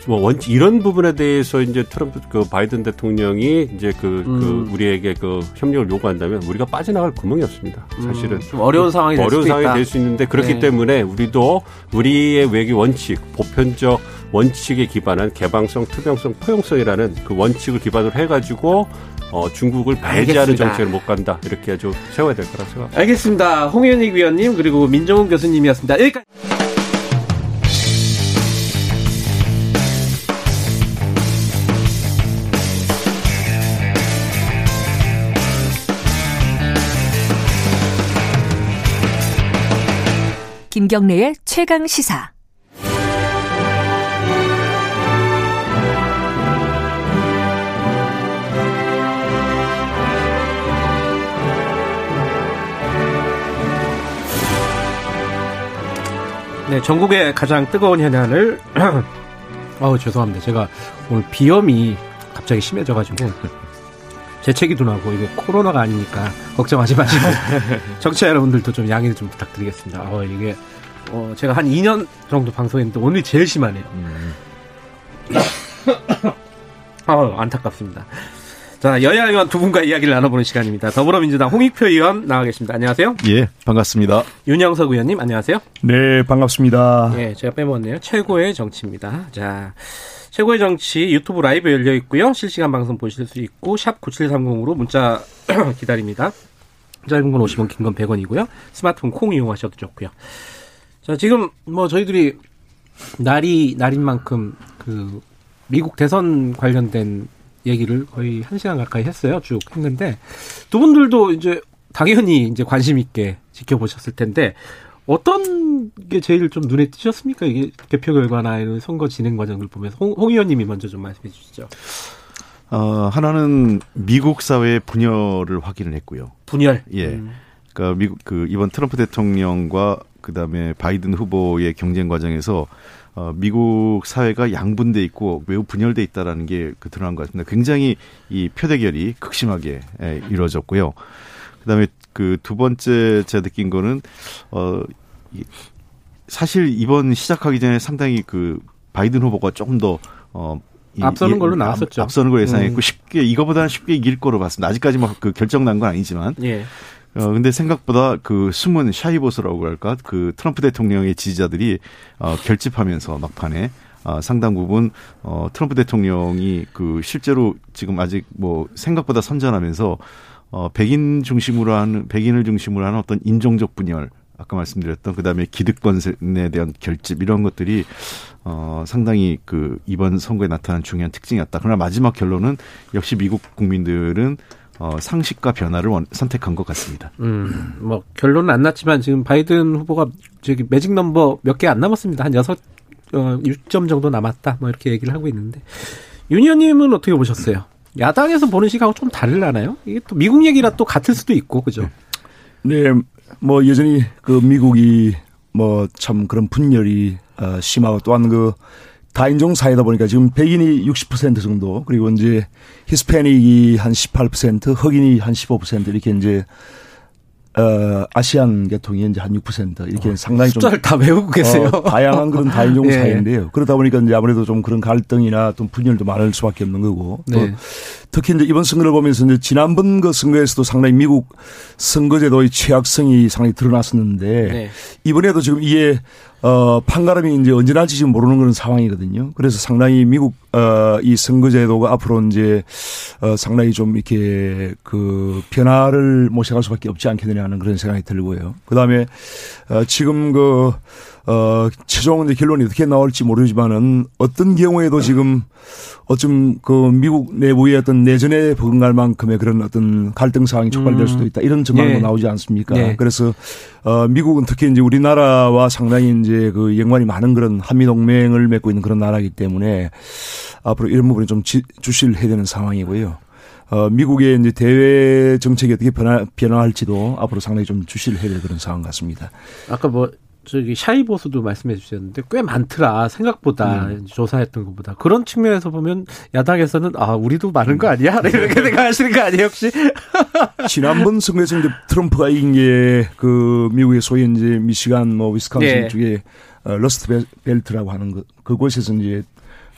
뭐 원칙 이런 부분에 대해서 이제 트럼프 그 바이든 대통령이 이제 그, 그 음. 그 우리에게 그 협력을 요구한다면 우리가 빠져나갈 구멍이 없습니다. 사실은 음. 좀 어려운 상황이 어려운 상황이 될 수 있는데 그렇기 네. 때문에 우리도 우리의 외교 원칙 보편적 원칙에 기반한 개방성, 투명성, 포용성이라는 그 원칙을 기반으로 해가지고 어, 중국을 배제하는 정책을 못 간다 이렇게 아주 세워야 될 거라 생각합니다. 알겠습니다. 홍현익 위원님 그리고 민정훈 교수님이었습니다. 여기까지. 김경래의 최강 시사. 네, 전국의 가장 뜨거운 현안을 어우 죄송합니다. 제가 오늘 비염이 갑자기 심해져가지고 재채기도 나고 이거 코로나가 아니니까 걱정하지 마시고 정치자 여러분들도 좀 양해를 좀 부탁드리겠습니다. 어 이게 어 제가 한 2년 정도 방송했는데 오늘 제일 심하네요. 음. 아 안타깝습니다. 자 여야 의원 두 분과 이야기를 나눠보는 시간입니다. 더불어민주당 홍익표 의원 나와 계십니다. 안녕하세요. 예 반갑습니다. 윤영석 의원님 안녕하세요. 네 반갑습니다. 예 제가 빼먹었네요. 최고의 정치입니다. 자. 최고의 정치 유튜브 라이브 열려 있고요. 실시간 방송 보실 수 있고 샵 9730으로 문자 기다립니다. 짧은 건 50원, 긴 건 100원이고요. 스마트폰 콩 이용하셔도 좋고요. 자, 지금 뭐 저희들이 날이 날인 만큼 그 미국 대선 관련된 얘기를 거의 한 시간 가까이 했어요. 쭉 했는데 두 분들도 이제 당연히 이제 관심 있게 지켜보셨을 텐데 어떤 게 제일 좀 눈에 띄셨습니까? 이게 개표 결과나 이런 선거 진행 과정을 보면서 홍, 홍 의원님이 먼저 좀 말씀해 주시죠. 어, 하나는 미국 사회의 분열을 확인을 했고요. 분열. 예. 음. 그러니까 미국 그 이번 트럼프 대통령과 그다음에 바이든 후보의 경쟁 과정에서 어, 미국 사회가 양분돼 있고 매우 분열돼 있다라는 게 그 드러난 것 같습니다. 굉장히 이 표대결이 극심하게 예, 이루어졌고요. 그다음에 그 두 번째 제가 느낀 거는 어 사실 이번 시작하기 전에 상당히 그 바이든 후보가 조금 더어 앞서는 걸로 나왔었죠. 앞서는 걸 예상했고 음. 쉽게 이거보다는 쉽게 이길 거로 봤습니다. 아직까지 막 그 결정 난 건 아니지만. 예. 어 근데 생각보다 그 숨은 샤이보스라고 할까 그 트럼프 대통령의 지지자들이 어 결집하면서 막판에 어, 상당 부분 어 트럼프 대통령이 그 실제로 지금 아직 뭐 생각보다 선전하면서 어, 백인 중심으로 하는, 백인을 중심으로 하는 어떤 인종적 분열, 아까 말씀드렸던 그다음에 기득권에 대한 결집 이런 것들이 어 상당히 그 이번 선거에 나타난 중요한 특징이었다. 그러나 마지막 결론은 역시 미국 국민들은 어 상식과 변화를 원, 선택한 것 같습니다. 음, 뭐 결론은 안 났지만 지금 바이든 후보가 저기 매직 넘버 몇 개 안 남았습니다. 한 여섯 어 6점 정도 남았다. 뭐 이렇게 얘기를 하고 있는데 윤희원 님은 어떻게 보셨어요? 야당에서 보는 시각하고 좀 다르려나요? 이게 또 미국 얘기라 또 같을 수도 있고 그죠? 네, 뭐 여전히 그 미국이 뭐 참 그런 분열이 어, 심하고 또한 그 다인종 사회다 보니까 지금 백인이 60% 정도 그리고 이제 히스패닉이 한 18% 흑인이 한 15% 이렇게 이제 어, 아시안 계통이 이제 한 6% 이렇게 어, 상당히 좀 숫자를 다 외우고 계세요. 어, 다양한 그런 다인종 네. 사회인데요. 그러다 보니까 이제 아무래도 좀 그런 갈등이나 또 분열도 많을 수밖에 없는 거고 또 네. 특히 이제 이번 선거를 보면서 이제 지난번 그 선거에서도 상당히 미국 선거제도의 취약성이 상당히 드러났었는데 네. 이번에도 지금 이게 어, 판가름이 이제 언제 날지 지금 모르는 그런 상황이거든요. 그래서 상당히 미국, 어, 이 선거제도가 앞으로 이제, 어, 상당히 좀 이렇게 그 변화를 모셔갈 수밖에 없지 않겠느냐 하는 그런 생각이 들고요. 그 다음에, 어, 지금 그, 어, 최종 결론이 어떻게 나올지 모르지만은 어떤 경우에도 지금 어쩜 그 미국 내부의 어떤 내전에 버금갈 만큼의 그런 어떤 갈등 상황이 촉발될 음. 수도 있다. 이런 전망도 네. 나오지 않습니까? 네. 그래서 어, 미국은 특히 이제 우리나라와 상당히 이제 그 연관이 많은 그런 한미 동맹을 맺고 있는 그런 나라이기 때문에 앞으로 이런 부분이 좀 지, 주시를 해야 되는 상황이고요. 어, 미국의 이제 대외 정책이 어떻게 변화, 변화할지도 앞으로 상당히 좀 주시를 해야 될 그런 상황 같습니다. 아까 뭐 저기 샤이보스도 말씀해 주셨는데 꽤 많더라 생각보다 음. 조사했던 것보다 그런 측면에서 보면 야당에서는 아 우리도 많은 거 아니야 이렇게 생각하시는 거 아니에요 혹시 지난번 선거에서 이제 트럼프가 이긴 게 그 미국의 소위 이제 미시간 뭐 위스콘신 네. 쪽에 어, 러스트 벨트라고 하는 것 그곳에서 이제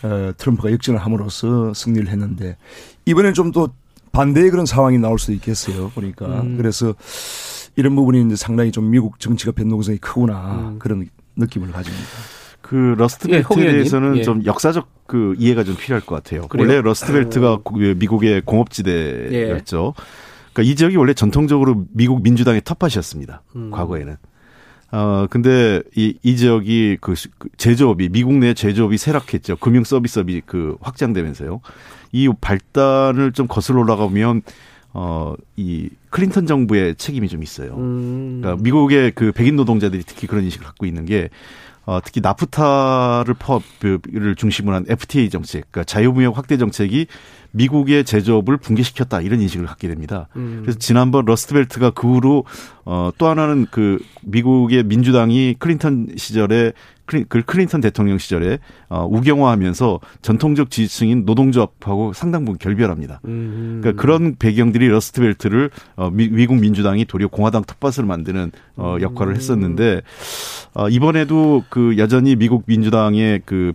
어, 트럼프가 역전을 함으로써 승리를 했는데 이번엔 좀 또 반대의 그런 상황이 나올 수도 있겠어요 보니까 음. 그래서 이런 부분이 이제 상당히 좀 미국 정치가 변동성이 크구나 음. 그런 느낌을 가집니다. 그 러스트벨트에 예, 대해서는 예. 좀 역사적 그 이해가 좀 필요할 것 같아요. 그래요? 원래 러스트벨트가 어. 미국의 공업지대였죠. 예. 그러니까 이 지역이 원래 전통적으로 미국 민주당의 텃밭이었습니다. 음. 과거에는. 어, 근데 이, 이 지역이 그, 그 제조업이, 미국 내 제조업이 쇠락했죠. 금융 서비스업이 그 확장되면서요. 이 발단을 좀 거슬러 올라가면 어, 이 클린턴 정부의 책임이 좀 있어요. 음. 그러니까 미국의 그 백인 노동자들이 특히 그런 인식을 갖고 있는 게 어, 특히 나프타를 퍼업을 중심으로 한 FTA 정책, 그러니까 자유무역 확대 정책이 미국의 제조업을 붕괴시켰다 이런 인식을 갖게 됩니다. 음. 그래서 지난번 러스트벨트가 그 후로 어, 또 하나는 그 미국의 민주당이 클린턴 시절에 그 클린턴 대통령 시절에 어, 우경화하면서 전통적 지지층인 노동조합하고 상당 부분 결별합니다. 음. 그러니까 그런 배경들이 러스트벨트를 어, 미, 미국 민주당이 도리어 공화당 텃밭을 만드는 어, 역할을 했었는데 어, 이번에도 그 여전히 미국 민주당의 그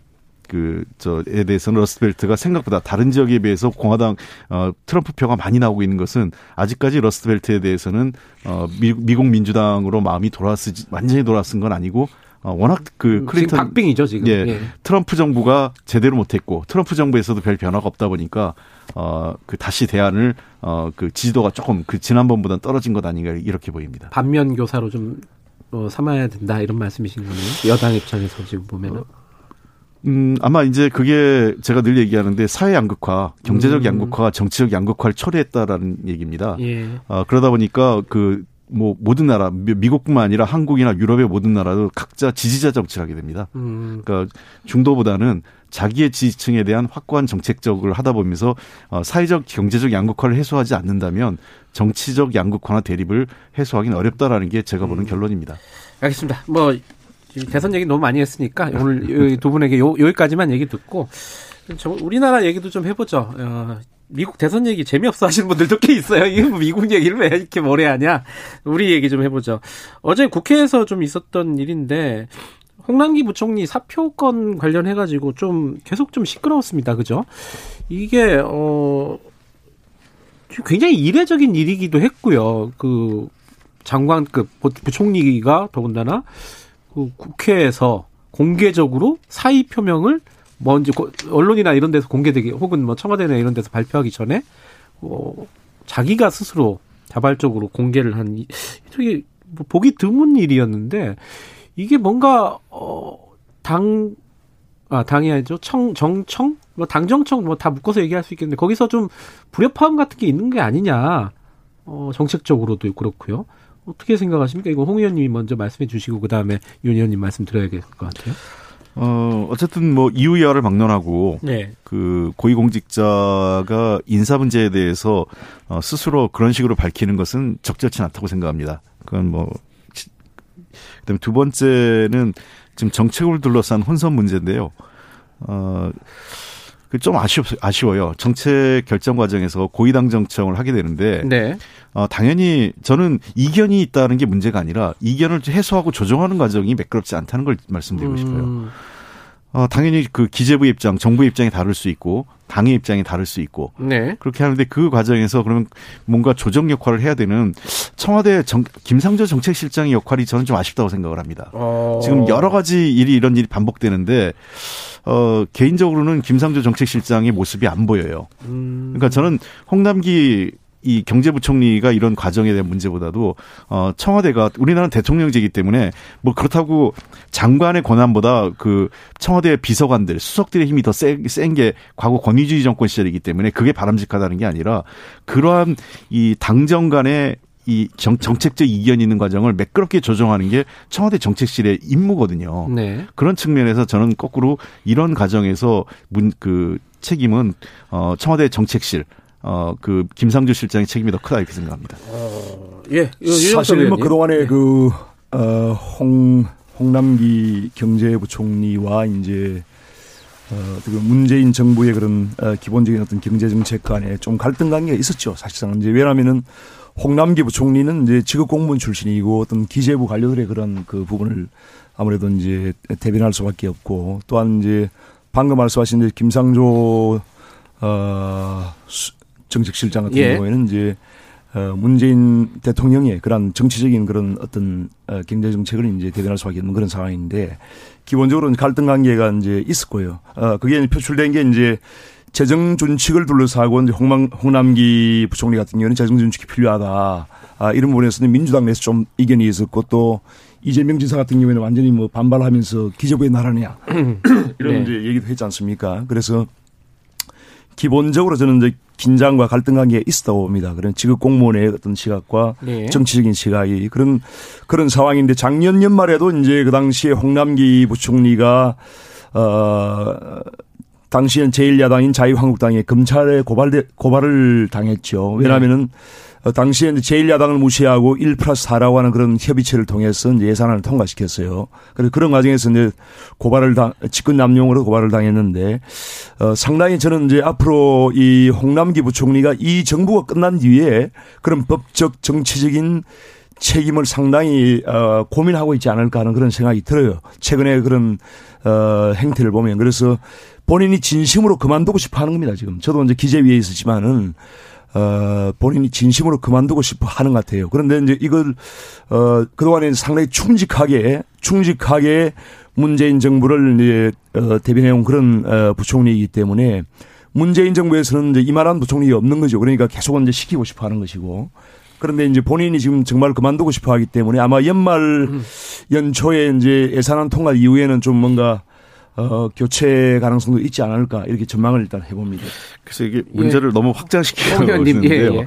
그, 저에 대해서는 러스트벨트가 생각보다 다른 지역에 비해서 공화당, 어, 트럼프 표가 많이 나오고 있는 것은 아직까지 러스트벨트에 대해서는, 어, 미, 미국 민주당으로 마음이 돌아왔지, 완전히 돌아왔은 건 아니고 어, 워낙 그 음, 클린턴 박빙이죠 지금. 예, 예. 트럼프 정부가 제대로 못했고 트럼프 정부에서도 별 변화가 없다 보니까 어그 다시 대안을 어그 지지도가 조금 그 지난번보다 떨어진 것 아닌가 이렇게 보입니다. 반면 교사로 좀 어, 삼아야 된다 이런 말씀이신 거네요. 여당 입장에서 지금 보면은. 어, 음, 아마 이제 그게 제가 늘 얘기하는데 사회 양극화, 경제적 음. 양극화, 정치적 양극화를 초래했다라는 얘기입니다. 예. 어, 그러다 보니까 그 뭐 모든 나라 미국뿐만 아니라 한국이나 유럽의 모든 나라도 각자 지지자 정치를 하게 됩니다. 음. 그러니까 중도보다는 자기의 지지층에 대한 확고한 정책적을 하다 보면서 어, 사회적 경제적 양극화를 해소하지 않는다면 정치적 양극화나 대립을 해소하기는 어렵다라는 게 제가 보는 음. 결론입니다. 알겠습니다. 뭐 대선 얘기 너무 많이 했으니까 오늘 두 분에게 요, 여기까지만 얘기 듣고 우리나라 얘기도 좀 해보죠. 어, 미국 대선 얘기 재미없어 하시는 분들도 꽤 있어요. 이 미국 얘기를 왜 이렇게 오래 하냐. 우리 얘기 좀 해보죠. 어제 국회에서 좀 있었던 일인데, 홍남기 부총리 사표건 관련해가지고 좀 계속 좀 시끄러웠습니다. 그죠? 이게, 어, 굉장히 이례적인 일이기도 했고요. 그 장관급 부총리가 더군다나 그 국회에서 공개적으로 사의 표명을 먼저 언론이나 이런 데서 공개되기 혹은 뭐 청와대나 이런 데서 발표하기 전에 어, 자기가 스스로 자발적으로 공개를 한 되게 뭐 보기 드문 일이었는데 이게 뭔가 어당 아, 당이 아니죠. 청, 정청? 뭐, 당정청, 뭐, 다 묶어서 얘기할 수 있겠는데, 거기서 좀 불협화음 같은 게 있는 게 아니냐. 어, 정책적으로도 그렇고요. 어떻게 생각하십니까? 이거 홍 의원님이 먼저 말씀해 주시고, 그 다음에 윤 의원님 말씀 드려야 될 것 같아요. 어, 어쨌든 뭐 이유야를 막론하고 네. 그 고위공직자가 인사 문제에 대해서 어, 스스로 그런 식으로 밝히는 것은 적절치 않다고 생각합니다. 그건 뭐 그다음에 두 번째는 지금 정책을 둘러싼 혼선 문제인데요. 어, 그 좀 아쉬워, 아쉬워요. 정책 결정 과정에서 고위당 정청을 하게 되는데, 네. 어, 당연히 저는 이견이 있다는 게 문제가 아니라 이견을 해소하고 조정하는 과정이 매끄럽지 않다는 걸 말씀드리고 음. 싶어요. 어, 당연히 그 기재부 입장, 정부 입장이 다를 수 있고 당의 입장이 다를 수 있고 네. 그렇게 하는데 그 과정에서 그러면 뭔가 조정 역할을 해야 되는 청와대 정, 김상조 정책실장의 역할이 저는 좀 아쉽다고 생각을 합니다. 어. 지금 여러 가지 일이 이런 일이 반복되는데 어, 개인적으로는 김상조 정책실장의 모습이 안 보여요. 음. 그러니까 저는 홍남기 이 경제부총리가 이런 과정에 대한 문제보다도 어 청와대가 우리나라는 대통령제이기 때문에 뭐 그렇다고 장관의 권한보다 그 청와대 비서관들 수석들의 힘이 더 센 게 과거 권위주의 정권 시절이기 때문에 그게 바람직하다는 게 아니라 그러한 이 당정 간의 이 정, 정책적 이견이 있는 과정을 매끄럽게 조정하는 게 청와대 정책실의 임무거든요. 네. 그런 측면에서 저는 거꾸로 이런 과정에서 문, 그 책임은 어, 청와대 정책실 어, 그, 김상조 실장의 책임이 더 크다 이렇게 생각합니다. 어, 예. 사실 뭐 그동안에 예. 그, 어, 홍, 홍남기 경제부총리와 이제 어, 그 문재인 정부의 그런 어, 기본적인 어떤 경제 정책 간에 좀 갈등 관계가 있었죠. 사실상 이제 왜냐하면은 홍남기 부총리는 이제 직업 공무원 출신이고 어떤 기재부 관료들의 그런 그 부분을 아무래도 이제 대변할 수밖에 없고 또한 이제 방금 말씀하신 이제 김상조 어 정책실장 같은 예. 경우에는 이제 어 문재인 대통령의 그런 정치적인 그런 어떤 어 경제 정책을 이제 대변할 수밖에 없는 그런 상황인데 기본적으로 갈등 관계가 이제 있었고요. 어 그게 표출된 게 이제 재정 준칙을 둘러싸고 이제 홍남, 홍남기 부총리 같은 경우는 재정 준칙이 필요하다. 아, 이런 부분에서는 민주당 내에서 좀 이견이 있었고 또 이재명 지사 같은 경우에는 완전히 뭐 반발하면서 기재부에 나라냐 이런 네. 이제 얘기도 했지 않습니까? 그래서 기본적으로 저는 이제 긴장과 갈등 관계에 있었다고 봅니다. 그런 직업 공무원의 어떤 시각과 네. 정치적인 시각이 그런 그런 상황인데 작년 연말에도 이제 그 당시에 홍남기 부총리가 어 당시엔 제1야당인 자유한국당에 검찰에 고발 고발을 당했죠. 왜냐하면은 네. 당시에 제1야당을 무시하고 1 플러스 4라고 하는 그런 협의체를 통해서 이제 예산안을 통과시켰어요. 그래서 그런 과정에서 이제 고발을 당, 직권 남용으로 고발을 당했는데, 어, 상당히 저는 이제 앞으로 이 홍남기 부총리가 이 정부가 끝난 뒤에 그런 법적 정치적인 책임을 상당히 어, 고민하고 있지 않을까 하는 그런 생각이 들어요. 최근에 그런 어, 행태를 보면 그래서 본인이 진심으로 그만두고 싶어 하는 겁니다, 지금. 저도 이제 기재위에 있었지만은, 어, 본인이 진심으로 그만두고 싶어 하는 것 같아요. 그런데 이제 이걸, 어, 그동안에 상당히 충직하게, 충직하게 문재인 정부를 이제, 어, 대변해온 그런, 어, 부총리이기 때문에 문재인 정부에서는 이제 이만한 부총리가 없는 거죠. 그러니까 계속 이제 시키고 싶어 하는 것이고. 그런데 이제 본인이 지금 정말 그만두고 싶어 하기 때문에 아마 연말 음. 연초에 이제 예산안 통과 이후에는 좀 뭔가 어, 교체 가능성도 있지 않을까 이렇게 전망을 일단 해봅니다. 그래서 이게 문제를 예. 너무 확장시키는 것인데요. 예, 예.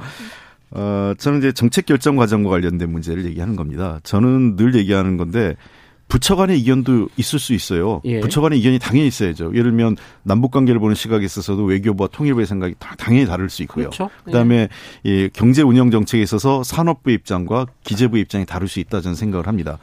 어, 저는 이제 정책 결정 과정과 관련된 문제를 얘기하는 겁니다. 저는 늘 얘기하는 건데 부처 간의 이견도 있을 수 있어요. 예. 부처 간의 이견이 당연히 있어야죠. 예를 들면 남북 관계를 보는 시각에 있어서도 외교부와 통일부의 생각이 다 당연히 다를 수 있고요. 그렇죠. 그다음에 예. 예, 경제 운영 정책에 있어서 산업부 입장과 기재부 입장이 다를 수 있다 저는 생각을 합니다.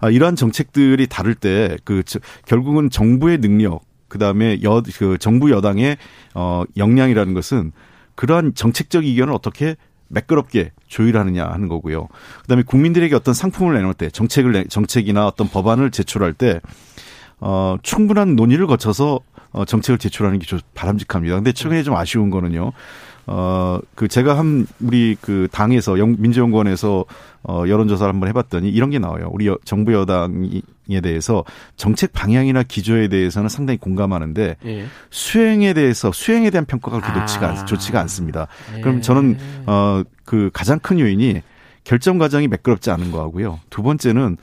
아, 이러한 정책들이 다를 때 그 결국은 정부의 능력 그다음에 여 그 정부 여당의 어 역량이라는 것은 그러한 정책적 이견을 어떻게 매끄럽게 조율하느냐 하는 거고요. 그다음에 국민들에게 어떤 상품을 내놓을 때 정책을 내, 정책이나 어떤 법안을 제출할 때 어, 충분한 논의를 거쳐서 어, 정책을 제출하는 게 좀 바람직합니다. 근데 최근에 좀 아쉬운 거는요. 어, 그 제가 한 우리 그 당에서 영, 민주연구원에서 어, 여론조사를 한번 해봤더니 이런 게 나와요. 우리 여, 정부 여당에 대해서 정책 방향이나 기조에 대해서는 상당히 공감하는데 예. 수행에 대해서 수행에 대한 평가가 그렇게 좋지가, 않, 좋지가 않습니다. 예. 그럼 저는 어, 그 가장 큰 요인이 결정 과정이 매끄럽지 않은 거하고요. 두 번째는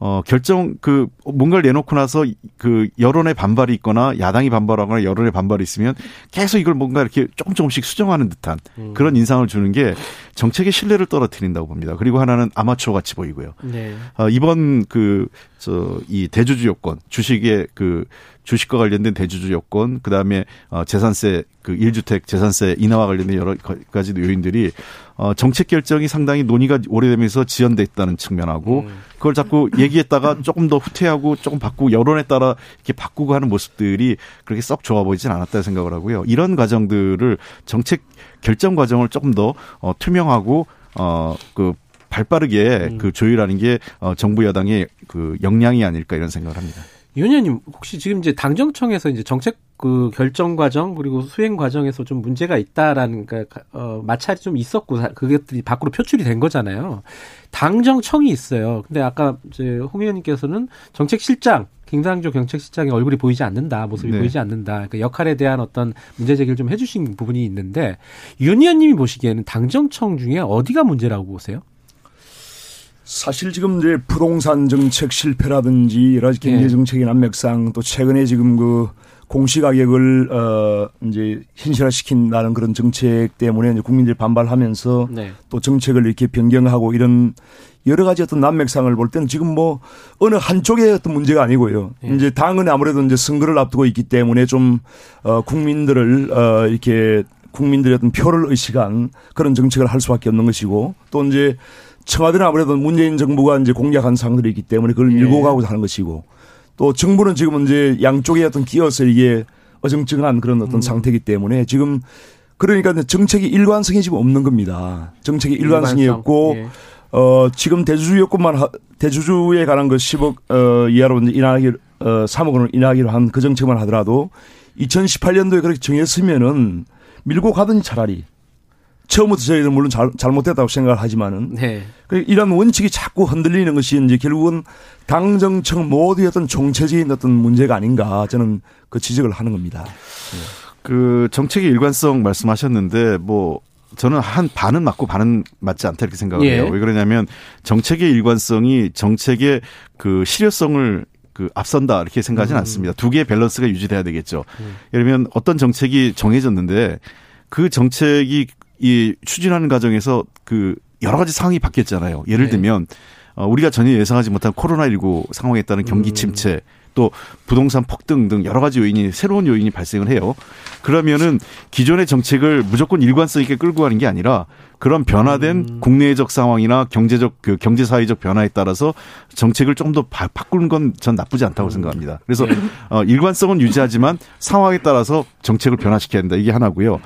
어, 결정, 그, 뭔가를 내놓고 나서 그 여론의 반발이 있거나 야당이 반발하거나 여론의 반발이 있으면 계속 이걸 뭔가 이렇게 조금 조금씩 수정하는 듯한 음. 그런 인상을 주는 게 정책의 신뢰를 떨어뜨린다고 봅니다. 그리고 하나는 아마추어 같이 보이고요. 네. 어, 이번 그, 저, 이 대주주 요건, 주식의 그 주식과 관련된 대주주 요건, 그 다음에 어, 재산세, 그 1주택 재산세 인하와 관련된 여러 가지 요인들이 어, 정책 결정이 상당히 논의가 오래되면서 지연됐다는 측면하고 음. 그걸 자꾸 얘기했다가 조금 더 후퇴하고 조금 바꾸고 여론에 따라 이렇게 바꾸고 하는 모습들이 그렇게 썩 좋아 보이진 않았다 생각을 하고요. 이런 과정들을 정책 결정 과정을 조금 더 어, 투명하고 어, 그 발빠르게 음. 그 조율하는 게 어, 정부 여당의 그 역량이 아닐까 이런 생각을 합니다. 윤 의원님 혹시 지금 이제 당정청에서 이제 정책 그 결정 과정 그리고 수행 과정에서 좀 문제가 있다라는 그러니까 어 마찰이 좀 있었고 그것들이 밖으로 표출이 된 거잖아요. 당정청이 있어요. 근데 아까 이제 홍 의원님께서는 정책실장 김상조 경책실장의 얼굴이 보이지 않는다, 모습이 네. 보이지 않는다. 그 역할에 대한 어떤 문제 제기를 좀 해주신 부분이 있는데 윤 의원님이 보시기에는 당정청 중에 어디가 문제라고 보세요? 사실 지금 이제 부동산 정책 실패라든지 여러 가지 경제 정책의 난맥상 또 최근에 지금 그 공시 가격을 어 이제 현실화시킨다는 그런 정책 때문에 이제 국민들이 반발하면서 네. 또 정책을 이렇게 변경하고 이런 여러 가지 어떤 난맥상을 볼 때는 지금 뭐 어느 한쪽의 어떤 문제가 아니고요. 네. 이제 당은 아무래도 이제 선거를 앞두고 있기 때문에 좀 어 국민들을 어 이렇게 국민들의 어떤 표를 의식한 그런 정책을 할 수밖에 없는 것이고 또 이제 청와대는 아무래도 문재인 정부가 이제 공약한 사항들이 있기 때문에 그걸 예. 밀고 가고자 하는 것이고 또 정부는 지금 이제 양쪽에 어떤 끼어서 이게 어정쩡한 그런 어떤 음. 상태이기 때문에 지금 그러니까 정책이 일관성이 지금 없는 겁니다. 정책이 일관성이 일관성. 없고 예. 어 지금 대주주 요건만 하, 대주주에 관한 그 10억 어 이하로 인하기 어 3억 원을 인하기로 한 그 정책만 하더라도 2018년도에 그렇게 정했으면은 밀고 가더니 차라리 처음부터 저희는 물론 잘, 잘못됐다고 생각을 하지만은 네. 그 이런 원칙이 자꾸 흔들리는 것이 이제 결국은 당정청 모두의 어떤 정체적인 어떤 문제가 아닌가 저는 그 지적을 하는 겁니다. 네. 그 정책의 일관성 말씀하셨는데 뭐 저는 한 반은 맞고 반은 맞지 않다 이렇게 생각을 예. 해요. 왜 그러냐면 정책의 일관성이 정책의 그 실효성을 그 앞선다 이렇게 생각하지는 음. 않습니다. 두 개의 밸런스가 유지돼야 되겠죠. 음. 예를 들면 어떤 정책이 정해졌는데 그 정책이 이 추진하는 과정에서 그 여러 가지 상황이 바뀌었잖아요. 예를 네. 들면 어, 우리가 전혀 예상하지 못한 코로나19 상황에 따른 경기 음. 침체 또 부동산 폭등 등 여러 가지 요인이 새로운 요인이 발생을 해요. 그러면은 기존의 정책을 무조건 일관성 있게 끌고 가는 게 아니라 그런 변화된 음. 국내적 상황이나 경제적 그 경제 사회적 변화에 따라서 정책을 좀 더 바꾸는 건 전 나쁘지 않다고 음. 생각합니다. 그래서 네. 어, 일관성은 유지하지만 상황에 따라서 정책을 변화시켜야 된다. 이게 하나고요. 네.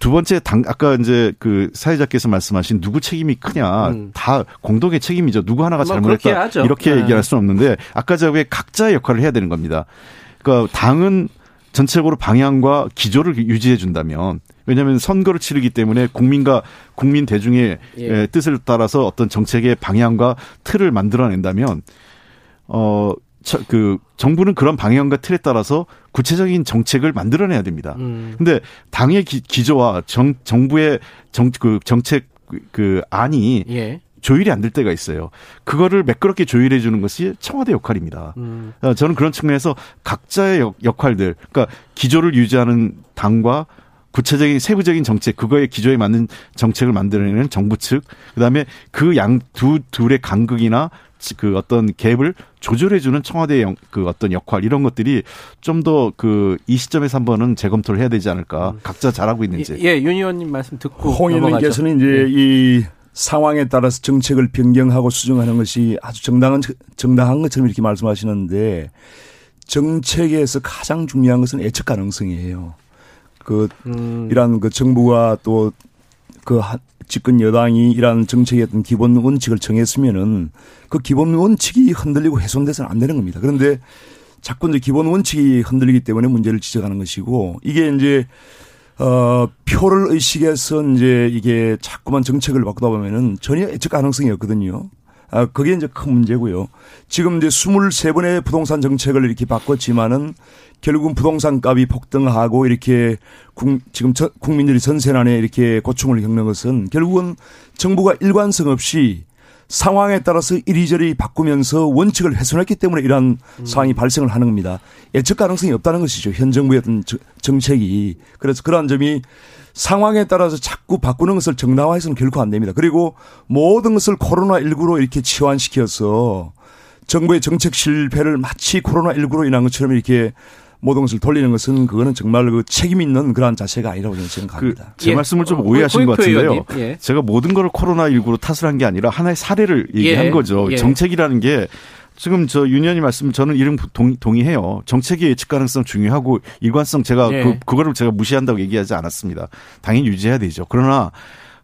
두 번째 당 아까 이제 그 사회자께서 말씀하신 누구 책임이 크냐 음. 다 공동의 책임이죠. 누구 하나가 뭐 잘못했다 이렇게 네. 얘기할 수는 없는데 아까 저왜 각자의 역할을 해야 되는 겁니다. 그러니까 당은 전체적으로 방향과 기조를 유지해 준다면 왜냐하면 선거를 치르기 때문에 국민과 국민 대중의 예. 뜻을 따라서 어떤 정책의 방향과 틀을 만들어낸다면 어. 그 정부는 그런 방향과 틀에 따라서 구체적인 정책을 만들어내야 됩니다. 음. 근데 당의 기, 기조와 정, 정부의 정, 그 정책 그 안이 예. 조율이 안 될 때가 있어요. 그거를 매끄럽게 조율해 주는 것이 청와대 역할입니다. 음. 어, 저는 그런 측면에서 각자의 역, 역할들, 그러니까 기조를 유지하는 당과 구체적인 세부적인 정책, 그거의 기조에 맞는 정책을 만들어내는 정부 측, 그 다음에 그 양 두 둘의 간극이나 그 어떤 갭을 조절해주는 청와대의 그 어떤 역할 이런 것들이 좀 더 그 이 시점에서 한번은 재검토를 해야 되지 않을까. 음. 각자 잘하고 있는지. 예, 윤 의원님 말씀 듣고 홍 의원님께서는 이제 네. 이 상황에 따라서 정책을 변경하고 수정하는 것이 아주 정당한 정당한 것처럼 이렇게 말씀하시는데 정책에서 가장 중요한 것은 예측 가능성이에요. 그 음. 이런 그 정부가 또그 집권 여당이 이러한 정책의 어떤 기본 원칙을 정했으면은 그 기본 원칙이 흔들리고 훼손돼서는 안 되는 겁니다. 그런데 자꾸 이제 기본 원칙이 흔들리기 때문에 문제를 지적하는 것이고 이게 이제 어, 표를 의식해서 이제 이게 자꾸만 정책을 바꾸다 보면은 전혀 예측 가능성이 없거든요. 아, 그게 이제 큰 문제고요. 지금 이제 23번의 부동산 정책을 이렇게 바꿨지만은 결국은 부동산 값이 폭등하고 이렇게 국, 지금 저, 국민들이 전세난에 이렇게 고충을 겪는 것은 결국은 정부가 일관성 없이 상황에 따라서 이리저리 바꾸면서 원칙을 훼손했기 때문에 이러한 음. 상황이 발생을 하는 겁니다. 예측 가능성이 없다는 것이죠. 현 정부의 어떤 정책이. 그래서 그러한 점이 상황에 따라서 자꾸 바꾸는 것을 정당화해서는 결코 안 됩니다. 그리고 모든 것을 코로나19로 이렇게 치환시켜서 정부의 정책 실패를 마치 코로나19로 인한 것처럼 이렇게 모든 것을 돌리는 것은 그거는 정말 그 책임 있는 그러한 자세가 아니라고 저는 생각합니다. 그 제 예. 말씀을 좀 오해하신 것 같은데요. 예. 제가 모든 걸 코로나19로 탓을 한 게 아니라 하나의 사례를 얘기한 예. 거죠. 예. 정책이라는 게 지금 저 윤현이 말씀 저는 이름 동, 의해요 정책의 예측 가능성 중요하고 일관성 제가 예. 그 그거를 제가 무시한다고 얘기하지 않았습니다. 당연히 유지해야 되죠. 그러나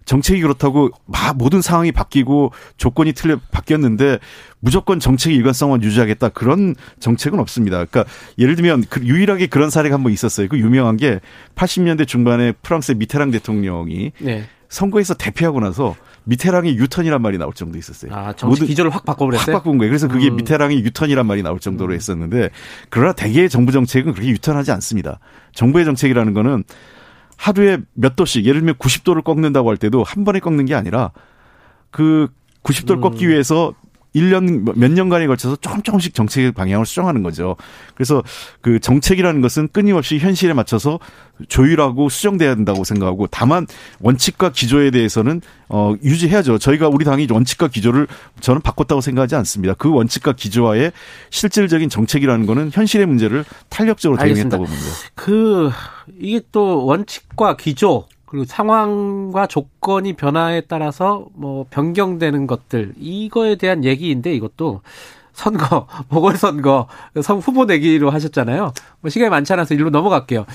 정책이 그렇다고 막 모든 상황이 바뀌고 조건이 틀려 바뀌었는데 무조건 정책의 일관성만 유지하겠다 그런 정책은 없습니다. 그러니까 예를 들면 그 유일하게 그런 사례가 한 번 있었어요. 그 유명한 게 80년대 중반에 프랑스의 미테랑 대통령이 네. 선거에서 대패하고 나서 미테랑이 유턴이란 말이 나올 정도 있었어요. 아, 정치 기조를 확 바꿔버렸어요? 확 바꾼 거예요. 그래서 그게 음. 미테랑이 유턴이란 말이 나올 정도로 음. 했었는데 그러나 대개의 정부 정책은 그렇게 유턴하지 않습니다. 정부의 정책이라는 거는 하루에 몇 도씩 예를 들면 90도를 꺾는다고 할 때도 한 번에 꺾는 게 아니라 그 90도를 음. 꺾기 위해서 1년 몇 년간에 걸쳐서 조금 조금씩 정책의 방향을 수정하는 거죠. 그래서 그 정책이라는 것은 끊임없이 현실에 맞춰서 조율하고 수정돼야 된다고 생각하고 다만 원칙과 기조에 대해서는 어 유지해야죠. 저희가 우리 당이 원칙과 기조를 저는 바꿨다고 생각하지 않습니다. 그 원칙과 기조와의 실질적인 정책이라는 거는 현실의 문제를 탄력적으로 대응했다고 봅니다. 그 이게 또 원칙과 기조 그리고 상황과 조건이 변화에 따라서 뭐 변경되는 것들 이거에 대한 얘기인데 이것도 선거 보궐선거 후보 내기로 하셨잖아요. 뭐 시간이 많지 않아서 일로 넘어갈게요.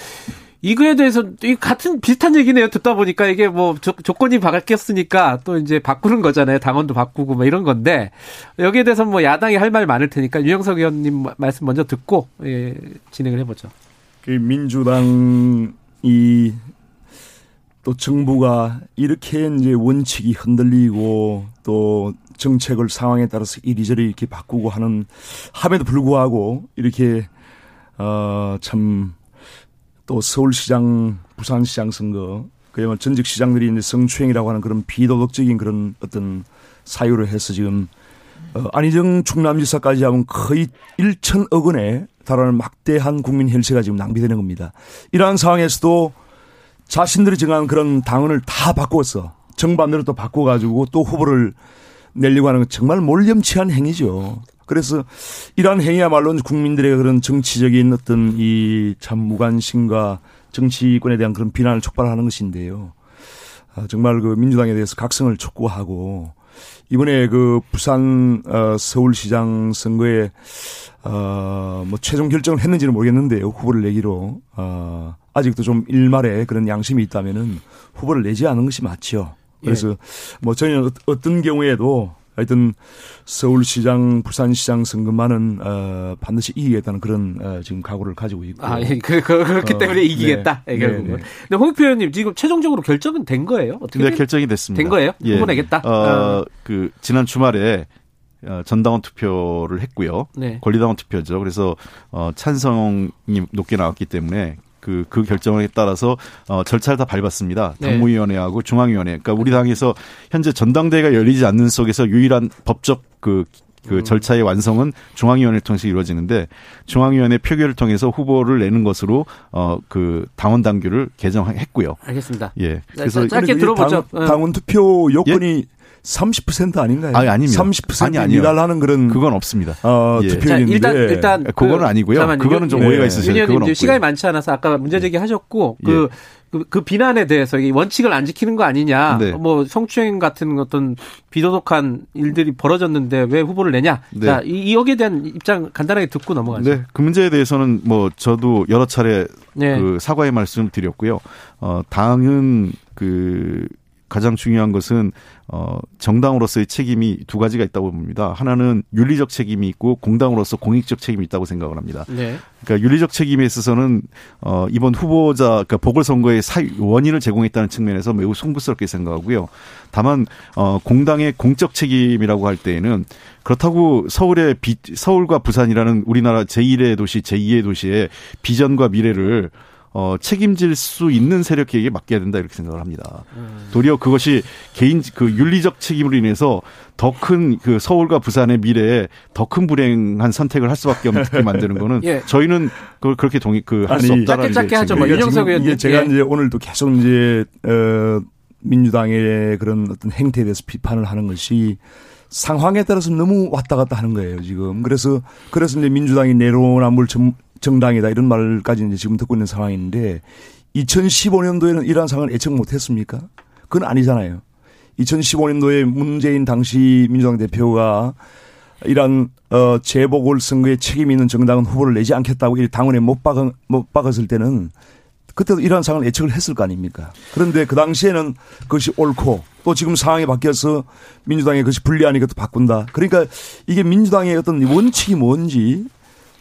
이거에 대해서 이 같은 비슷한 얘기네요. 듣다 보니까 이게 뭐 조, 조건이 바뀌었으니까 또 이제 바꾸는 거잖아요. 당원도 바꾸고 뭐 이런 건데 여기에 대해서 뭐 야당이 할 말 많을 테니까 유영석 의원님 말씀 먼저 듣고 예, 진행을 해보죠. 그 민주당이 또 정부가 이렇게 이제 원칙이 흔들리고 또 정책을 상황에 따라서 이리저리 이렇게 바꾸고 하는 함에도 불구하고 이렇게 어참 또 서울시장, 부산시장 선거 그야말로 전직 시장들이 이제 성추행이라고 하는 그런 비도덕적인 그런 어떤 사유를 해서 지금 어, 안희정 충남지사까지 하면 거의 1천억 원에 달하는 막대한 국민 혈세가 지금 낭비되는 겁니다. 이러한 상황에서도 자신들이 정한 그런 당원을 다 바꾸었어. 정반대로 또 바꿔가지고 또 후보를 내려고 하는 건 정말 몰염치한 행위죠. 그래서 이러한 행위야말로 국민들의 그런 정치적인 어떤 이 참 무관심과 정치권에 대한 그런 비난을 촉발하는 것인데요. 아, 정말 그 민주당에 대해서 각성을 촉구하고 이번에 그 부산 어, 서울시장 선거에 어뭐 최종 결정을 했는지는 모르겠는데요. 후보를 내기로 어 아직도 좀 일말의 그런 양심이 있다면은 후보를 내지 않은 것이 맞죠. 그래서 예. 뭐 저희는 어, 어떤 경우에도 하여튼 서울시장, 부산시장 선거만은 어, 반드시 이기겠다는 그런 어, 지금 각오를 가지고 있고. 아, 예. 그, 그, 그렇기 어, 때문에 이기겠다. 네. 결국은. 네, 네. 근데 홍익표 의원님 지금 최종적으로 결정은 된 거예요? 어떻게? 네, 결정이 됐습니다. 된 거예요? 예. 후보 내겠다. 어, 어, 그 지난 주말에 어, 전당원 투표를 했고요. 네. 권리당원 투표죠. 그래서 어, 찬성이 높게 나왔기 때문에 그, 그 결정에 따라서 어, 절차를 다 밟았습니다. 네. 당무위원회하고 중앙위원회. 그러니까 우리 당에서 현재 전당대회가 열리지 않는 속에서 유일한 법적 그, 그 음. 절차의 완성은 중앙위원회를 통해서 이루어지는데 중앙위원회 표결을 통해서 후보를 내는 것으로 어 그 당원 당규를 개정했고요. 알겠습니다. 예. 그래서 짧게 들어보죠. 당, 당원 투표 요건이 예? 30% 아닌가요? 아니, 아닙니다. 30% 아니, 아니요. 미달하는 그런 그건 없습니다. 어, 예. 투표인데 일단 일단 그, 그거는 아니고요. 잠깐만요. 그거는 좀 네. 오해가 있으세요. 그건 시간이 많지 않아서 아까 문제 제기하셨고 그 예. 그, 그 비난에 대해서 이 원칙을 안 지키는 거 아니냐, 네. 뭐 성추행 같은 어떤 비도덕한 일들이 벌어졌는데 왜 후보를 내냐, 네. 자, 이, 여기에 대한 입장 간단하게 듣고 넘어가죠. 네, 그 문제에 대해서는 뭐 저도 여러 차례 네. 그 사과의 말씀을 드렸고요. 어, 당은 그 가장 중요한 것은 어 정당으로서의 책임이 두 가지가 있다고 봅니다. 하나는 윤리적 책임이 있고 공당으로서 공익적 책임이 있다고 생각을 합니다. 네. 그러니까 윤리적 책임에 있어서는 어 이번 후보자 그러니까 보궐선거의 사유 원인을 제공했다는 측면에서 매우 송구스럽게 생각하고요. 다만 어 공당의 공적 책임이라고 할 때에는 그렇다고 서울의 비, 서울과 부산이라는 우리나라 제1의 도시, 제2의 도시의 비전과 미래를 어, 책임질 수 있는 세력에게 맡겨야 된다 이렇게 생각을 합니다. 음. 도리어 그것이 개인 그 윤리적 책임으로 인해서 더 큰 그 서울과 부산의 미래에 더 큰 불행한 선택을 할 수밖에 없게 만드는 거는 예. 저희는 그걸 그렇게 동의 그할 수 없다라는 짧게 짧게 하죠. 뭐 윤영석 의원 이게 제가 예. 이제 오늘도 계속 이제 어 민주당의 그런 어떤 행태에 대해서 비판을 하는 것이 상황에 따라서 너무 왔다 갔다 하는 거예요, 지금. 그래서, 그래서 이제 민주당이 내로남불 정당이다 이런 말까지 이제 지금 듣고 있는 상황인데 2015년도에는 이러한 상황을 예측 못 했습니까? 그건 아니잖아요. 2015년도에 문재인 당시 민주당 대표가 이런 어 재보궐 선거에 책임 있는 정당은 후보를 내지 않겠다고 이 당원에 못 박은 못 박았을 때는 그때도 이러한 상황을 예측을 했을 거 아닙니까? 그런데 그 당시에는 그것이 옳고 또 지금 상황이 바뀌어서 민주당의 그것이 불리하니까 또 바꾼다. 그러니까 이게 민주당의 어떤 원칙이 뭔지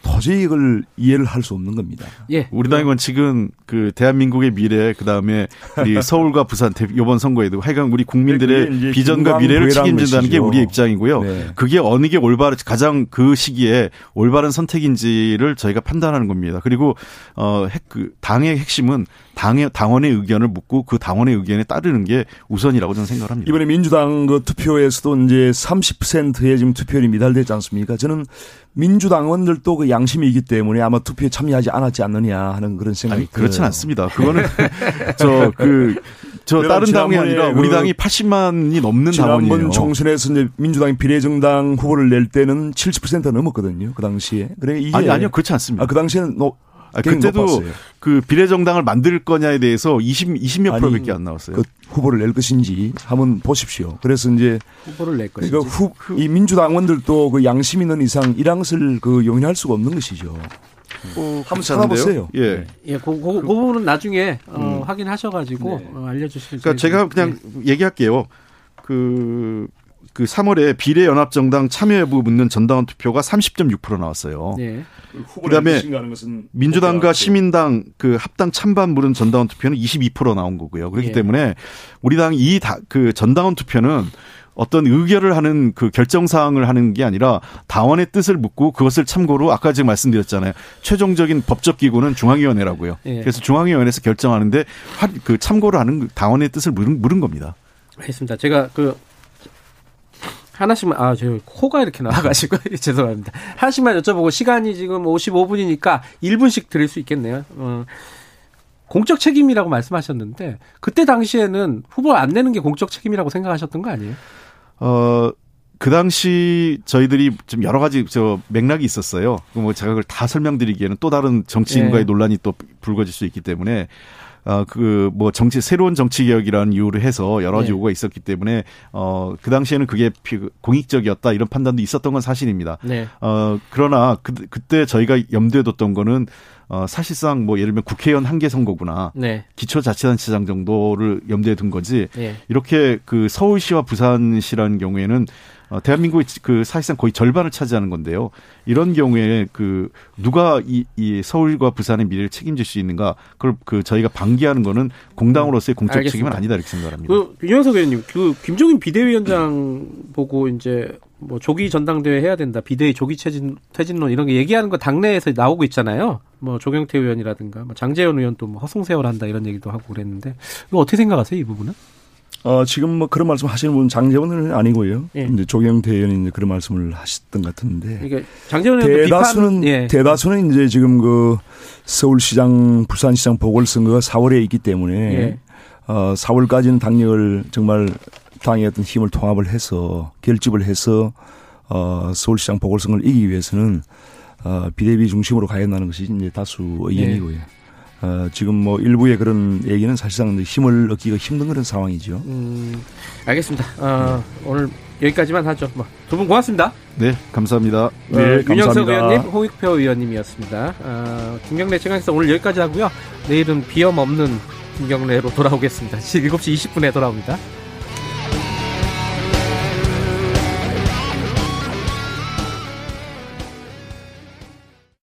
도저히 이걸 이해를 할 수 없는 겁니다. 예. 우리 당의 원칙은 그 대한민국의 미래 그다음에 우리 서울과 부산 이번 선거에도 하여간 우리 국민들의 비전과 미래를 책임진다는 게 우리의 입장이고요. 네. 그게 어느 게 올바른 가장 그 시기에 올바른 선택인지를 저희가 판단하는 겁니다. 그리고 어그 당의 핵심은 당의 당원의 의견을 묻고 그 당원의 의견에 따르는 게 우선이라고 저는 생각합니다. 이번에 민주당 그 투표에서도 이제 30%의 지금 투표율이 미달되지 않습니까? 저는 민주당원들도 그 양심이 있기 때문에 아마 투표에 참여하지 않았지 않느냐 하는 그런 생각이 아니, 그렇진 않습니다. 그거는 저 그 저 다른 당이 아니라 우리 그 당이 80만이 넘는 당원이에요. 지난번 총선에서 이제 민주당이 비례정당 후보를 낼 때는 70% 넘었거든요. 그 당시에. 그래 이게 아니 아니요 그렇지 않습니다. 아, 그 당시에는 너 아, 그때도. 그 비례정당을 만들 거냐에 대해서 20, 20몇 프로밖에 안 나왔어요. 그 후보를 낼 것인지 한번 보십시오. 그래서 이제 후보를 낼 것인지. 그러니까 후, 이 민주당원들도 그 양심 있는 이상 이랑을 그 용인할 수가 없는 것이죠. 어, 한번 찾아보세요. 예. 네. 예, 그, 그, 그 부분은 나중에 어, 음. 확인하셔가지고 네. 어, 알려주실. 그러니까 제가 그냥 네. 얘기할게요. 그 그 3월에 비례연합정당 참여 여부 묻는 전당원 투표가 30.6% 나왔어요. 네. 그다음에 민주당과 시민당 그 합당 찬반 물은 전당원 투표는 22% 나온 거고요. 그렇기 네. 때문에 우리 당이 이그 전당원 투표는 어떤 의결을 하는 그 결정 사항을 하는 게 아니라 당원의 뜻을 묻고 그것을 참고로 아까 지금 말씀드렸잖아요. 최종적인 법적 기구는 중앙위원회라고요. 예. 그래서 중앙위원회에서 결정하는데 그 참고를 하는 당원의 뜻을 물은, 물은 겁니다. 알겠습니다. 제가 그 하나씩만 아 저 코가 이렇게 나와 가지고 죄송합니다. 하나씩만 여쭤보고 시간이 지금 55분이니까 1분씩 드릴 수 있겠네요. 어. 공적 책임이라고 말씀하셨는데 그때 당시에는 후보 안 내는 게 공적 책임이라고 생각하셨던 거 아니에요? 어. 그 당시 저희들이 좀 여러 가지 저 맥락이 있었어요. 뭐 제가 그걸 다 설명드리기에는 또 다른 정치인과의 네. 논란이 또 불거질 수 있기 때문에 어, 그, 뭐, 정치, 새로운 정치 개혁이라는 이유로 해서 여러 가지 네. 요구가 있었기 때문에, 어, 그 당시에는 그게 공익적이었다 이런 판단도 있었던 건 사실입니다. 네. 어, 그러나 그, 그때 저희가 염두에 뒀던 거는 어, 사실상 뭐 예를 들면 국회의원 한 개 선거구나. 네. 기초자치단체장 정도를 염두에 둔 거지. 네. 이렇게 그 서울시와 부산시라는 경우에는 어, 대한민국의 그 사실상 거의 절반을 차지하는 건데요. 이런 경우에 그 누가 이, 이 서울과 부산의 미래를 책임질 수 있는가 그걸 그 저희가 방기하는 거는 공당으로서의 공적 알겠습니다. 책임은 아니다 이렇게 생각합니다. 그 윤영석 의원님, 그 김종인 비대위원장 보고 이제 뭐 조기 전당대회 해야 된다, 비대위 조기 퇴진 퇴진론 이런 게 얘기하는 거 당내에서 나오고 있잖아요. 뭐 조경태 의원이라든가 뭐 장재현 의원도 뭐 허송세월 한다 이런 얘기도 하고 그랬는데 이거 어떻게 생각하세요 이 부분은? 어, 지금 뭐 그런 말씀 하시는 분은 장재원은 아니고요. 예. 이제 조경태 의원이 이제 그런 말씀을 하셨던 것 같은데. 그러니까 장재원 의원 대다수는 비판, 예. 대다수는 이제 지금 그 서울시장, 부산시장 보궐선거가 4월에 있기 때문에 예. 어, 4월까지는 당력을 정말 당의 어떤 힘을 통합을 해서 결집을 해서 어, 서울시장 보궐선거를 이기기 위해서는 어, 비대비 중심으로 가야 한다는 것이 이제 다수 의견이고요. 예. 어, 지금 뭐 일부의 그런 얘기는 사실상 힘을 얻기가 힘든 그런 상황이죠. 음, 알겠습니다. 어, 네. 오늘 여기까지만 하죠. 뭐, 두분 고맙습니다. 네, 감사합니다. 네, 어, 윤영석 의원님, 홍익표 의원님이었습니다. 어, 김경래 최강에서 오늘 여기까지 하고요. 내일은 비염 없는 김경래로 돌아오겠습니다. 7시 20분에 돌아옵니다.